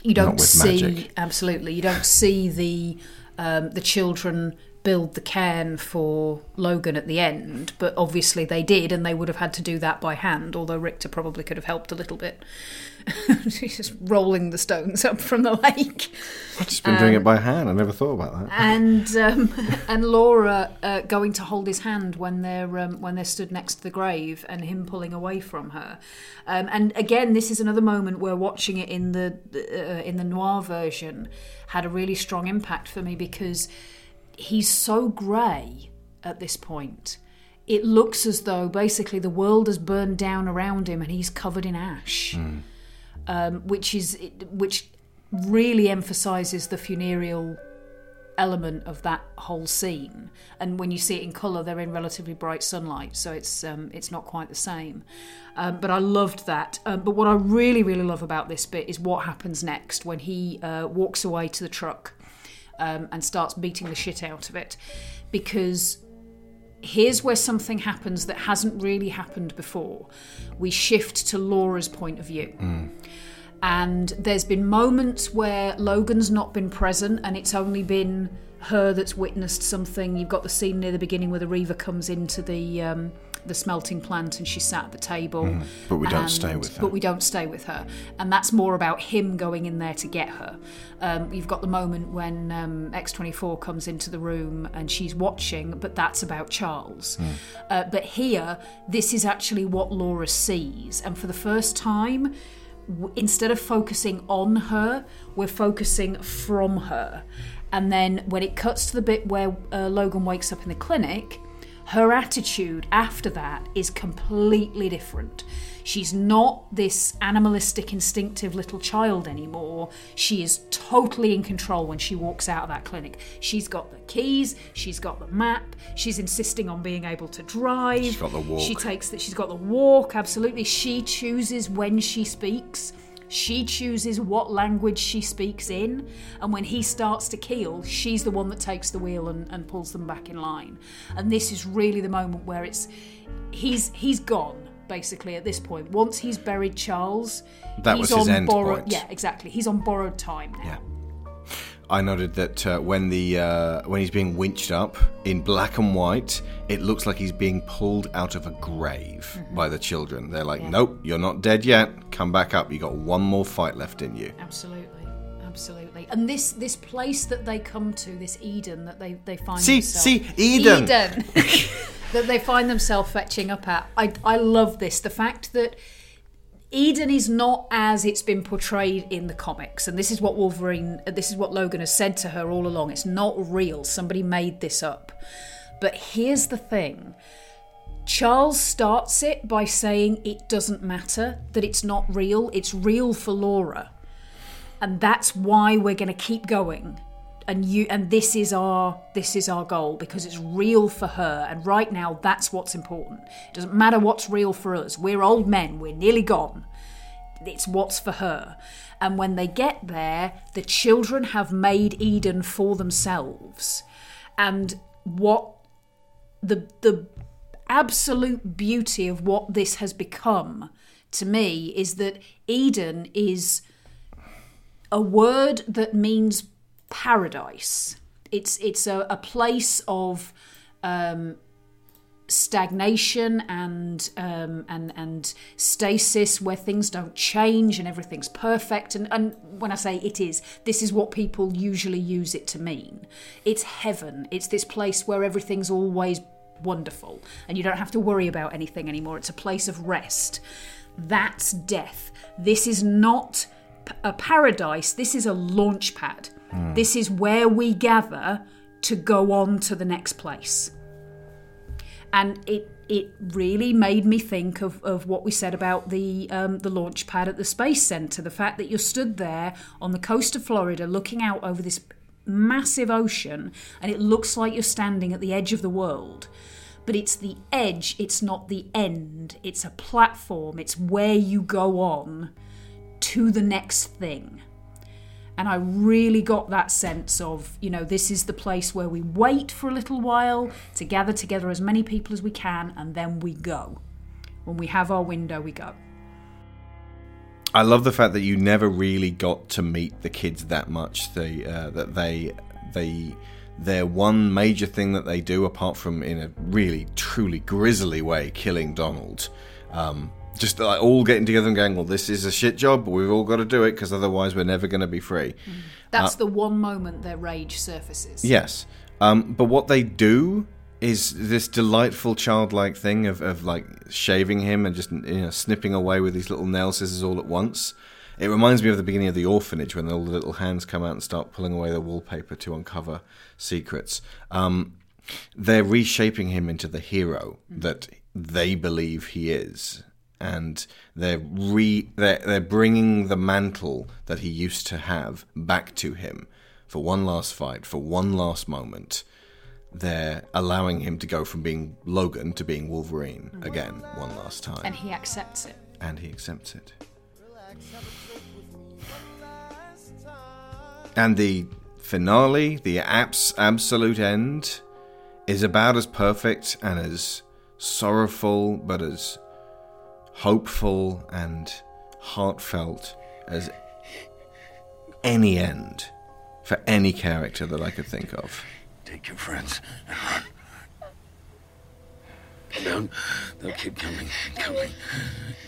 you don't see magic. absolutely you don't see the um, the children build the cairn for Logan at the end, but obviously they did, and they would have had to do that by hand. Although Rictor probably could have helped a little bit. He's just rolling the stones up from the lake. I've just been doing Um, it by hand. I never thought about that. and um, and Laura uh, going to hold his hand when they're um, when they're stood next to the grave, and him pulling away from her. Um, and again, this is another moment where watching it in the uh, in the noir version had a really strong impact for me because he's so grey at this point. It looks as though basically the world has burned down around him and he's covered in ash um, which is which really emphasizes the funereal element of that whole scene. And when you see it in color, they're in relatively bright sunlight, so it's um, it's not quite the same. Um, but I loved that. Um, but what I really really love about this bit is what happens next when he uh, walks away to the truck um, and starts beating the shit out of it, because here's where something happens that hasn't really happened before. We shift to Laura's point of view. And there's been moments where Logan's not been present and it's only been her that's witnessed something. You've got the scene near the beginning where the Reaver comes into the um, the smelting plant and she sat at the table. Mhm. But we don't stay with her. But we don't stay with her. And that's more about him going in there to get her. Um, you've got the moment when um, X24 comes into the room and she's watching, but that's about Charles. Uh, but here, this is actually what Laura sees. And for the first time, w- instead of focusing on her, we're focusing from her. And then when it cuts to the bit where uh, Logan wakes up in the clinic, her attitude after that is completely different. She's not this animalistic, instinctive little child anymore. She is totally in control when she walks out of that clinic. She's got the keys, she's got the map, she's insisting on being able to drive. She's got the walk. She takes that she's got the walk, absolutely. She chooses when she speaks. She chooses what language she speaks in, and when he starts to keel, she's the one that takes the wheel and, and pulls them back in line. And this is really the moment where it's he's he's gone basically at this point. Once he's buried Charles, That he's was his on end borrowed. point. Yeah, exactly. He's on borrowed time now. I noted that uh, when the uh, when he's being winched up in black and white, it looks like he's being pulled out of a grave Mm-hmm. by the children. They're like, "Nope, you're not dead yet. Come back up. You got one more fight left in you." Absolutely, absolutely. And this this place that they come to, this Eden that they they find See, themselves, see, Eden. Eden that they find themselves fetching up at. I I love this. The fact that Eden is not as it's been portrayed in the comics, and this is what Wolverine, this is what Logan has said to her all along. It's not real. Somebody made this up. But here's the thing. Charles starts it by saying it doesn't matter, that it's not real, it's real for Laura. And that's why we're going to keep going. And you and this is our this is our goal because it's real for her and right now that's what's important. It doesn't matter what's real for us. We're old men, we're nearly gone. It's what's for her. And when they get there, the children have made Eden for themselves. And what the the absolute beauty of what this has become to me is that Eden is a word that means paradise. It's it's a, a place of um, stagnation and um, and and stasis where things don't change and everything's perfect. And, and when I say it is, this is what people usually use it to mean. It's heaven. It's this place where everything's always wonderful and you don't have to worry about anything anymore. It's a place of rest. That's death. This is not a paradise. This is a launch pad. Hmm. This is where we gather to go on to the next place and it it really made me think of, of what we said about the um, the launch pad at the space center. The fact that you're stood there on the coast of Florida, looking out over this massive ocean and it looks like you're standing at the edge of the world. But it's the edge, it's not the end. It's a platform, it's where you go on to the next thing. And I really got that sense of, you know, this is the place where we wait for a little while to gather together as many people as we can, and then we go. When we have our window, we go. I love the fact that you never really got to meet the kids that much. They uh, that they they their one major thing that they do, apart from in a really truly grisly way, killing Donald. Um, just like all getting together and going, well, this is a shit job, but we've all got to do it because otherwise we're never going to be free. That's Uh, the one moment their rage surfaces. Yes. Um, but what they do is this delightful childlike thing of, of like shaving him and just you know snipping away with these little nail scissors all at once. It reminds me of the beginning of the orphanage when all the little hands come out and start pulling away the wallpaper to uncover secrets. Um, they're reshaping him into the hero that they believe he is, and they're re they're, they're bringing the mantle that he used to have back to him for one last fight, for one last moment. They're allowing him to go from being Logan to being Wolverine again, one last time, And he accepts it. and he accepts it. And the finale, the abs- absolute end, is about as perfect and as sorrowful, but as hopeful and heartfelt as any end for any character that I could think of. Take your friends and run. They'll, they'll keep coming and coming.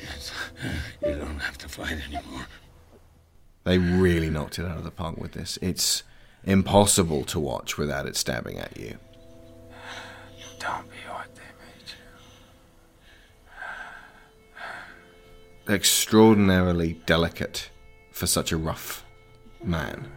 Yes. You don't have to fight anymore. They really knocked it out of the park with this. It's impossible to watch without it stabbing at you. Don't be what they made you. Extraordinarily delicate for such a rough man.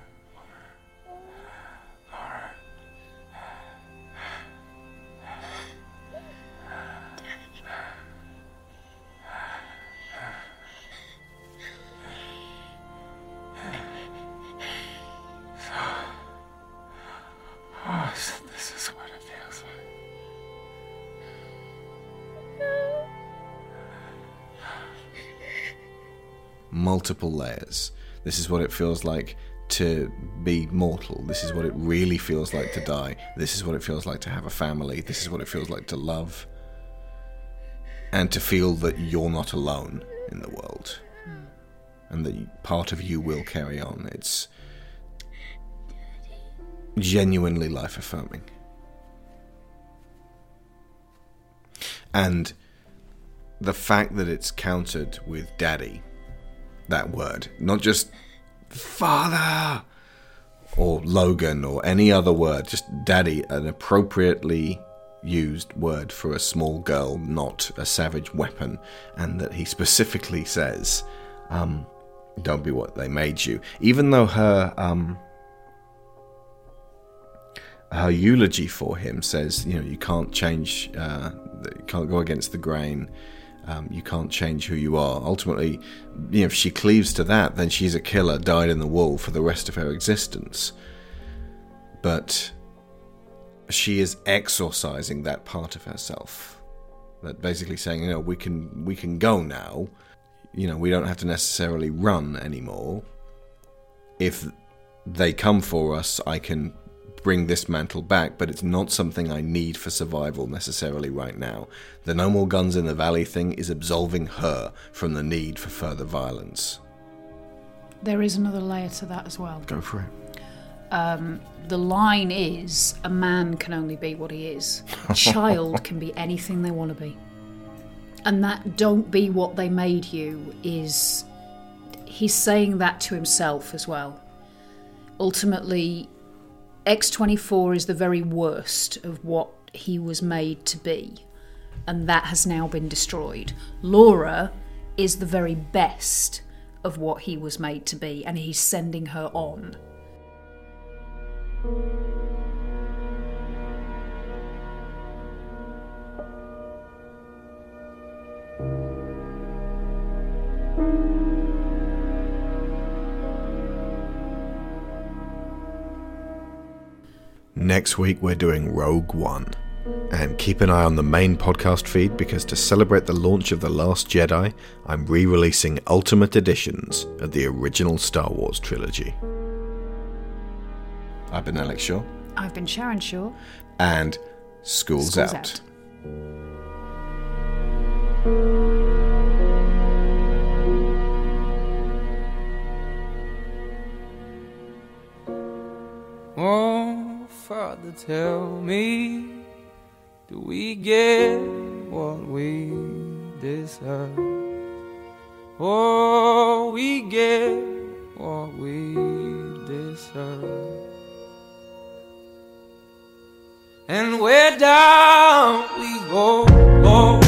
Multiple layers. This is what it feels like to be mortal. This is what it really feels like to die. This is what it feels like to have a family. This is what it feels like to love. And to feel that you're not alone in the world. And that part of you will carry on. It's genuinely life affirming. And the fact that it's countered with daddy that word, not just father or Logan or any other word, just daddy, an appropriately used word for a small girl, not a savage weapon, and that he specifically says, um, don't be what they made you. Even though her um, her eulogy for him says, you know, you can't change, uh, you can't go against the grain. Um, you can't change who you are. Ultimately, you know, if she cleaves to that, then she's a killer, dyed in the wool for the rest of her existence. But she is exorcising that part of herself. That basically saying, you know, we can we can go now. You know, we don't have to necessarily run anymore. If they come for us, I can bring this mantle back, but it's not something I need for survival necessarily right now. The no more guns in the valley thing is absolving her from the need for further violence. There is another layer to that as well. Go for it. Um, the line is a man can only be what he is. A child can be anything they want to be. And that don't be what they made you is he's saying that to himself as well. Ultimately, X24 is the very worst of what he was made to be, and that has now been destroyed. Laura is the very best of what he was made to be, and he's sending her on. Next week, we're doing Rogue One. And keep an eye on the main podcast feed because to celebrate the launch of The Last Jedi, I'm re releasing Ultimate Editions of the original Star Wars trilogy. I've been Alex Shaw. I've been Sharon Shaw. And School's, School's out. out. Oh. Father, tell me, do we get what we deserve? Oh, we get what we deserve. And where down we go, oh.